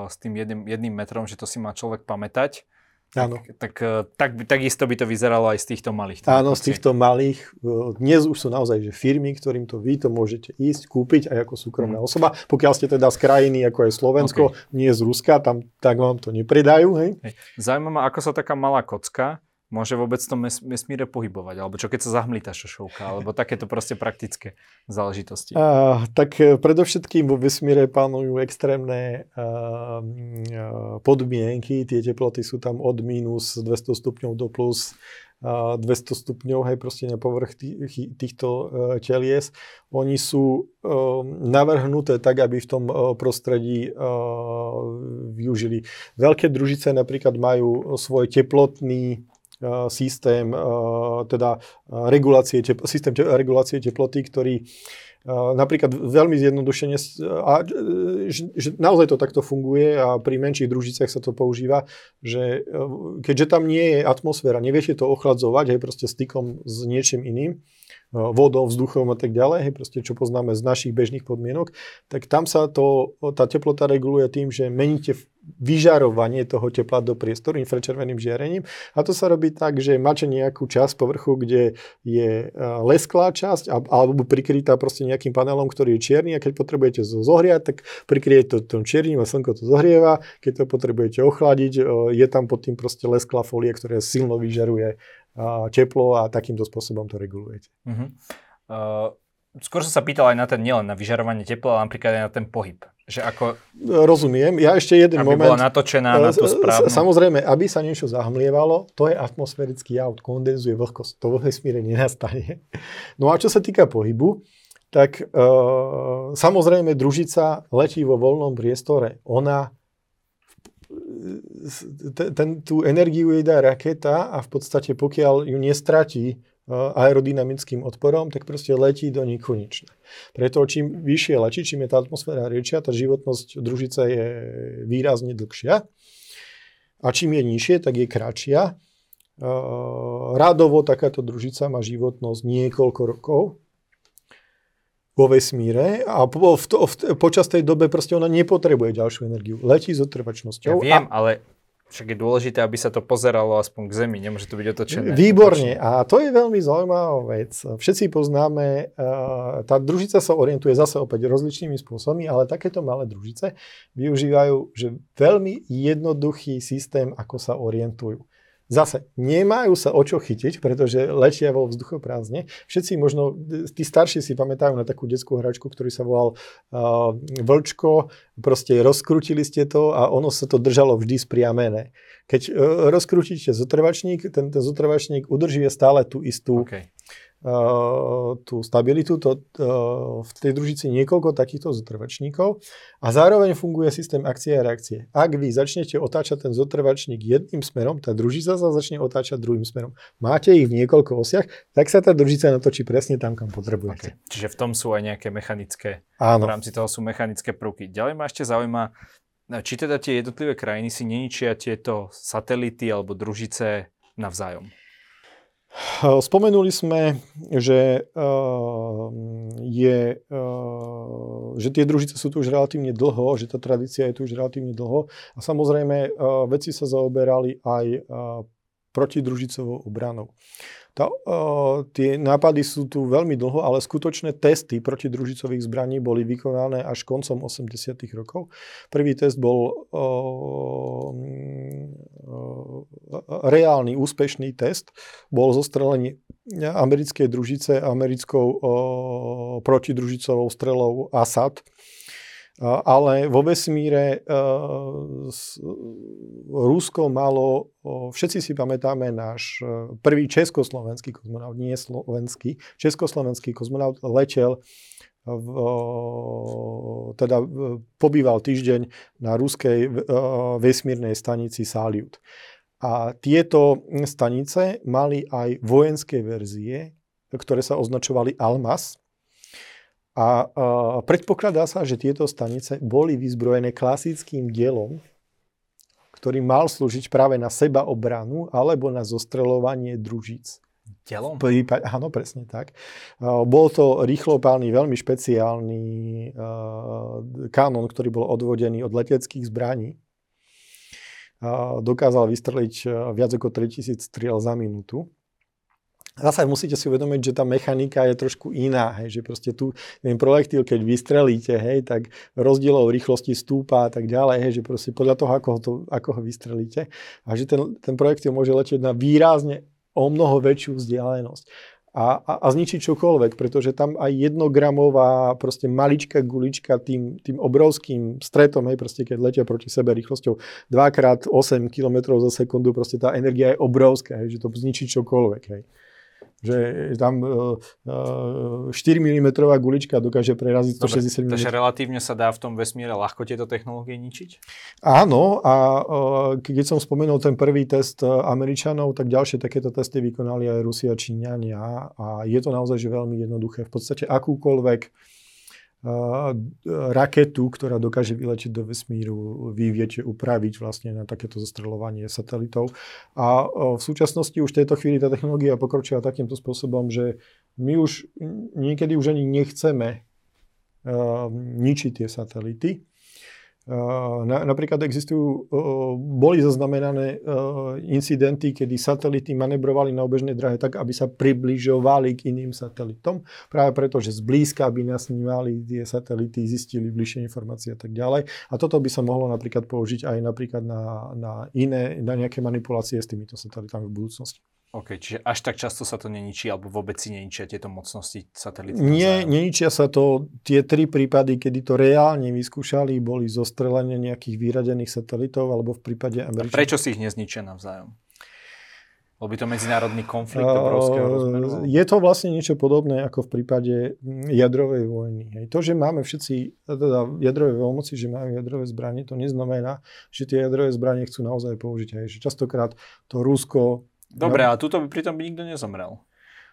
s tým jedným, jedným metrom, že to si má človek pamätať. Áno. Tak, tak, tak, takisto by to vyzeralo aj z týchto malých. Áno, z týchto malých. E, dnes už sú naozaj že firmy, ktorým to vy to môžete ísť, kúpiť aj ako súkromná mm. osoba. Pokiaľ ste teda z krajiny, ako je Slovensko, okay. nie z Ruska, tam tak vám to nepredajú. Hej? Zaujímavá, ako sa taká malá kocka môže vôbec v tom vesmíre pohybovať? Alebo čo keď sa zahmlí tá šošovka? Alebo takéto proste praktické záležitosti? A, tak e, predovšetkým vo vesmíre panujú extrémne a, podmienky. Tie teploty sú tam od minus 200 stupňov do plus 200 stupňov, hej, proste na povrch tých, týchto telies. Oni sú navrhnuté tak, aby v tom prostredí využili. Veľké družice napríklad majú svoj teplotný systém, teda regulácie, systém regulácie teploty, ktorý napríklad veľmi zjednodušene, a, že naozaj to takto funguje a pri menších družiciach sa to používa, že keďže tam nie je atmosféra, neviete to ochladzovať, aj proste stykom s niečím iným, vodou, vzduchom a tak ďalej, proste čo poznáme z našich bežných podmienok, tak tam sa to, tá teplota reguluje tým, že meníte vyžarovanie toho tepla do priestoru infračerveným žiarením. A to sa robí tak, že máte nejakú časť povrchu, kde je lesklá časť alebo prikrytá proste nejakým panelom, ktorý je čierny a keď potrebujete to zohriať, tak prikryjete to tom čiernym a slnko to zohrieva, keď to potrebujete ochladiť, je tam pod tým proste lesklá folie, ktorá silno vyžaruje teplo a takýmto spôsobom to regulujete. Uh-huh. Uh, skôr som sa pýtal aj na ten, nielen na vyžarovanie tepla, ale napríklad aj na ten pohyb. Že ako... Rozumiem. Ja ešte jeden aby moment. bola natočená na tú správnu. Samozrejme, aby sa niečo zahmlievalo, to je atmosférický jav, kondenzuje vlhkosť. To vo vesmíre nenastane. No a čo sa týka pohybu, tak e, samozrejme družica letí vo voľnom priestore. Ona ten, tú energiu jej dá raketa a v podstate pokiaľ ju nestratí aerodynamickým odporom, tak proste letí do nekonečna. Preto čím vyššie letí, čím je tá atmosféra riečia, tá životnosť družice je výrazne dlhšia. A čím je nižšie, tak je kratšia. Rádovo takáto družica má životnosť niekoľko rokov vo vesmíre a po, v to, v, počas tej dobe proste ona nepotrebuje ďalšiu energiu. Letí s otrvačnosťou. Ja viem, a... ale však je dôležité, aby sa to pozeralo aspoň k Zemi, nemôže to byť otočené. Výborne a to je veľmi zaujímavá vec. Všetci poznáme, uh, tá družica sa orientuje zase opäť rozličnými spôsobmi, ale takéto malé družice využívajú že veľmi jednoduchý systém, ako sa orientujú. Zase, nemajú sa o čo chytiť, pretože letia vo vzduchoprázdne. Všetci možno, tí starší si pamätajú na takú detskú hračku, ktorý sa volal uh, Vlčko. Proste rozkrutili ste to a ono sa to držalo vždy spriamené. Keď uh, rozkrútíte zotrvačník, ten, ten zotrvačník udržuje stále tú istú okay tú stabilitu, to, v tej družici niekoľko takýchto zotrvačníkov a zároveň funguje systém akcie a reakcie. Ak vy začnete otáčať ten zotrvačník jedným smerom, tá družica sa začne otáčať druhým smerom. Máte ich v niekoľko osiach, tak sa tá družica natočí presne tam, kam potrebujete. Okay. Čiže v tom sú aj nejaké mechanické, Áno. v rámci toho sú mechanické prvky. Ďalej ma ešte zaujíma, či teda tie jednotlivé krajiny si neničia tieto satelity alebo družice navzájom. Spomenuli sme, že, uh, je, uh, že tie družice sú tu už relatívne dlho, že tá tradícia je tu už relatívne dlho a samozrejme uh, veci sa zaoberali aj protidružicovou obranou. Tá, uh, tie nápady sú tu veľmi dlho, ale skutočné testy proti družicových zbraní boli vykonané až koncom 80. rokov. Prvý test bol uh, uh, reálny, úspešný test. Bol zostrelenie americkej družice americkou uh, protidružicovou strelou Assad ale vo vesmíre Rusko malo, všetci si pamätáme náš e, prvý československý kozmonaut, nie slovenský, československý kozmonaut letel v, teda pobýval týždeň na ruskej vesmírnej stanici Salyut. A tieto stanice mali aj vojenské verzie, ktoré sa označovali Almas. A uh, predpokladá sa, že tieto stanice boli vyzbrojené klasickým dielom, ktorý mal slúžiť práve na seba obranu alebo na zostreľovanie družíc. Dielom? Prípade, áno, presne tak. Uh, bol to rýchlopálny, veľmi špeciálny uh, kanon, ktorý bol odvodený od leteckých zbraní. Uh, dokázal vystreliť viac ako 3000 striel za minútu. Zase musíte si uvedomiť, že tá mechanika je trošku iná, hej, že proste tu ten projektil, keď vystrelíte, hej, tak rozdielov rýchlosti stúpa a tak ďalej, hej, že proste podľa toho, ako ho, to, ako ho vystrelíte. A že ten, ten projektil môže letieť na výrazne o mnoho väčšiu vzdialenosť. A, a, a zničiť čokoľvek, pretože tam aj jednogramová proste maličká gulička tým, tým obrovským stretom, hej, proste keď letia proti sebe rýchlosťou 2x8 km za sekundu, proste tá energia je obrovská, hej, že to zničí čokoľvek. Hej že tam uh, uh, 4 mm gulička dokáže preraziť 160 mm. Takže relatívne sa dá v tom vesmíre ľahko tieto technológie ničiť? Áno a uh, keď som spomenul ten prvý test uh, Američanov, tak ďalšie takéto testy vykonali aj Rusia Číňania a je to naozaj že veľmi jednoduché. V podstate akúkoľvek raketu, ktorá dokáže vyletiť do vesmíru, vy upraviť vlastne na takéto zostreľovanie satelitov. A v súčasnosti už v tejto chvíli tá technológia pokročila takýmto spôsobom, že my už niekedy už ani nechceme ničiť tie satelity, na, napríklad existujú, boli zaznamenané incidenty, kedy satelity manevrovali na obežnej drahe tak, aby sa približovali k iným satelitom, práve preto, že zblízka by nasnímali tie satelity, zistili bližšie informácie a tak ďalej. A toto by sa mohlo napríklad použiť aj napríklad na, na iné, na nejaké manipulácie s týmito satelitami v budúcnosti. OK, čiže až tak často sa to neničí, alebo vôbec si neničia tieto mocnosti satelitov? Nie, neničia sa to. Tie tri prípady, kedy to reálne vyskúšali, boli zostrelenie nejakých vyradených satelitov, alebo v prípade Američanov. Prečo si ich nezničia navzájom? Bol by to medzinárodný konflikt obrovského rozmeru? Je to vlastne niečo podobné ako v prípade jadrovej vojny. Hej. To, že máme všetci, teda jadrové veľmoci, že majú jadrové zbranie, to neznamená, že tie jadrové zbranie chcú naozaj použiť. Hej. Že častokrát to Rusko Dobre, no. ale tuto by pritom by nikto nezomrel.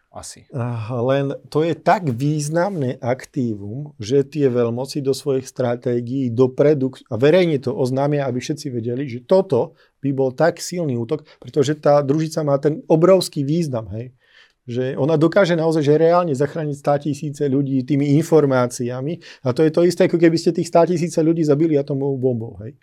asi. Len to je tak významné aktívum, že tie veľmoci do svojich stratégií dopredu, a verejne to oznámia, aby všetci vedeli, že toto by bol tak silný útok, pretože tá družica má ten obrovský význam, hej že ona dokáže naozaj že reálne zachrániť 100 tisíce ľudí tými informáciami a to je to isté, ako keby ste tých 100 tisíce ľudí zabili atomovou bombou. Hej.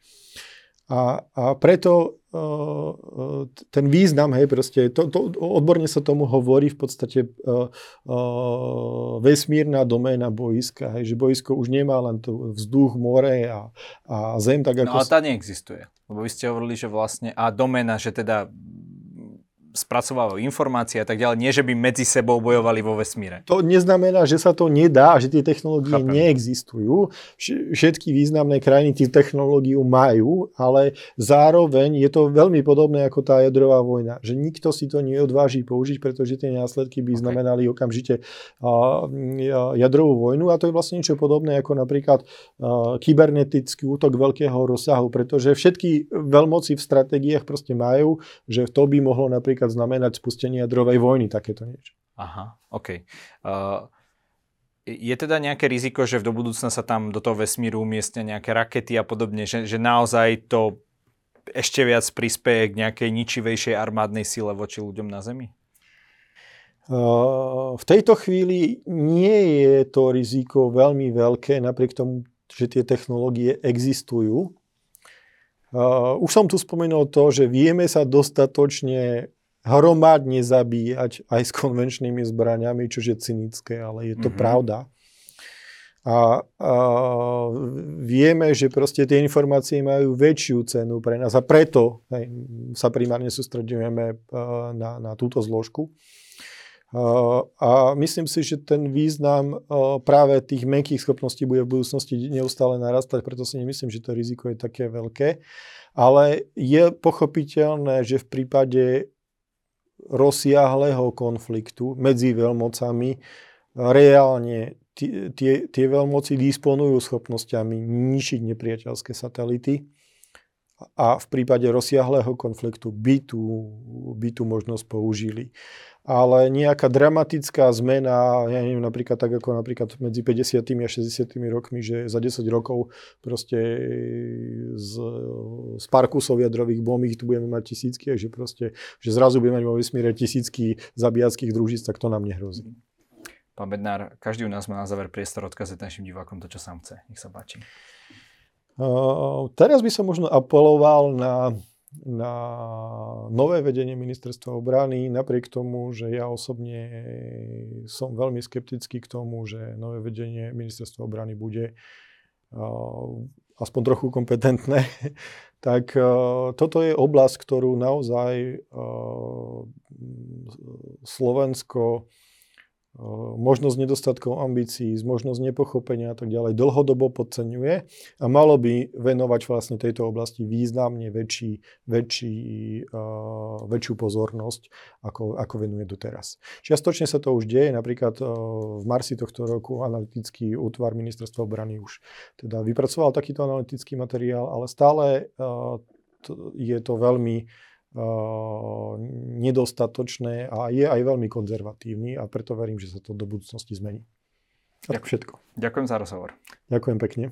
A, a preto uh, ten význam, hej, proste, to, to, odborne sa tomu hovorí v podstate uh, uh, vesmírna doména boiska, hej, že boisko už nemá len tu vzduch, more a, a zem. Tak no, ako... No ale tá neexistuje. Lebo vy ste hovorili, že vlastne, a doména, že teda spracovávajú informácie a tak ďalej, nie že by medzi sebou bojovali vo vesmíre. To neznamená, že sa to nedá, že tie technológie Chápem. neexistujú. Všetky významné krajiny tie technológiu majú, ale zároveň je to veľmi podobné ako tá jadrová vojna, že nikto si to neodváži použiť, pretože tie následky by okay. znamenali okamžite jadrovú vojnu a to je vlastne niečo podobné ako napríklad kybernetický útok veľkého rozsahu, pretože všetky veľmoci v stratégiách proste majú, že to by mohlo napríklad napríklad znamenať spustenie jadrovej vojny, takéto niečo. Aha, OK. Uh, je teda nejaké riziko, že v do budúcna sa tam do toho vesmíru umiestnia nejaké rakety a podobne, že, že naozaj to ešte viac prispieje k nejakej ničivejšej armádnej sile voči ľuďom na Zemi? Uh, v tejto chvíli nie je to riziko veľmi veľké, napriek tomu, že tie technológie existujú. Uh, už som tu spomenul to, že vieme sa dostatočne hromadne zabíjať aj s konvenčnými zbraniami, čo je cynické, ale je to mm-hmm. pravda. A, a vieme, že proste tie informácie majú väčšiu cenu pre nás a preto hej, sa primárne sústredujeme na, na túto zložku. A myslím si, že ten význam práve tých menkých schopností bude v budúcnosti neustále narastať, preto si nemyslím, že to riziko je také veľké. Ale je pochopiteľné, že v prípade rozsiahlého konfliktu medzi veľmocami. Reálne tie, tie veľmoci disponujú schopnosťami ničiť nepriateľské satelity a v prípade rozsiahlého konfliktu by tú, by tú možnosť použili ale nejaká dramatická zmena, ja neviem, napríklad tak ako napríklad medzi 50. a 60. rokmi, že za 10 rokov proste z, z parkusov jadrových bomb ich tu budeme mať tisícky, že proste, že zrazu budeme mať vo vesmíre tisícky zabíjackých družíc, tak to nám nehrozí. Pán Bednár, každý u nás má na záver priestor odkazať našim divákom to, čo sám chce. Nech sa páči. Uh, teraz by som možno apeloval na na nové vedenie ministerstva obrany, napriek tomu, že ja osobne som veľmi skeptický k tomu, že nové vedenie ministerstva obrany bude uh, aspoň trochu kompetentné, tak uh, toto je oblasť, ktorú naozaj uh, Slovensko možnosť nedostatkov ambícií, možnosť nepochopenia a tak ďalej dlhodobo podceňuje a malo by venovať vlastne tejto oblasti významne väčší, väčší, uh, väčšiu pozornosť, ako, ako venuje doteraz. Čiastočne sa to už deje, napríklad uh, v marci tohto roku analytický útvar ministerstva obrany už teda vypracoval takýto analytický materiál, ale stále uh, je to veľmi nedostatočné a je aj veľmi konzervatívny a preto verím, že sa to do budúcnosti zmení. A všetko. Ďakujem za rozhovor. Ďakujem pekne.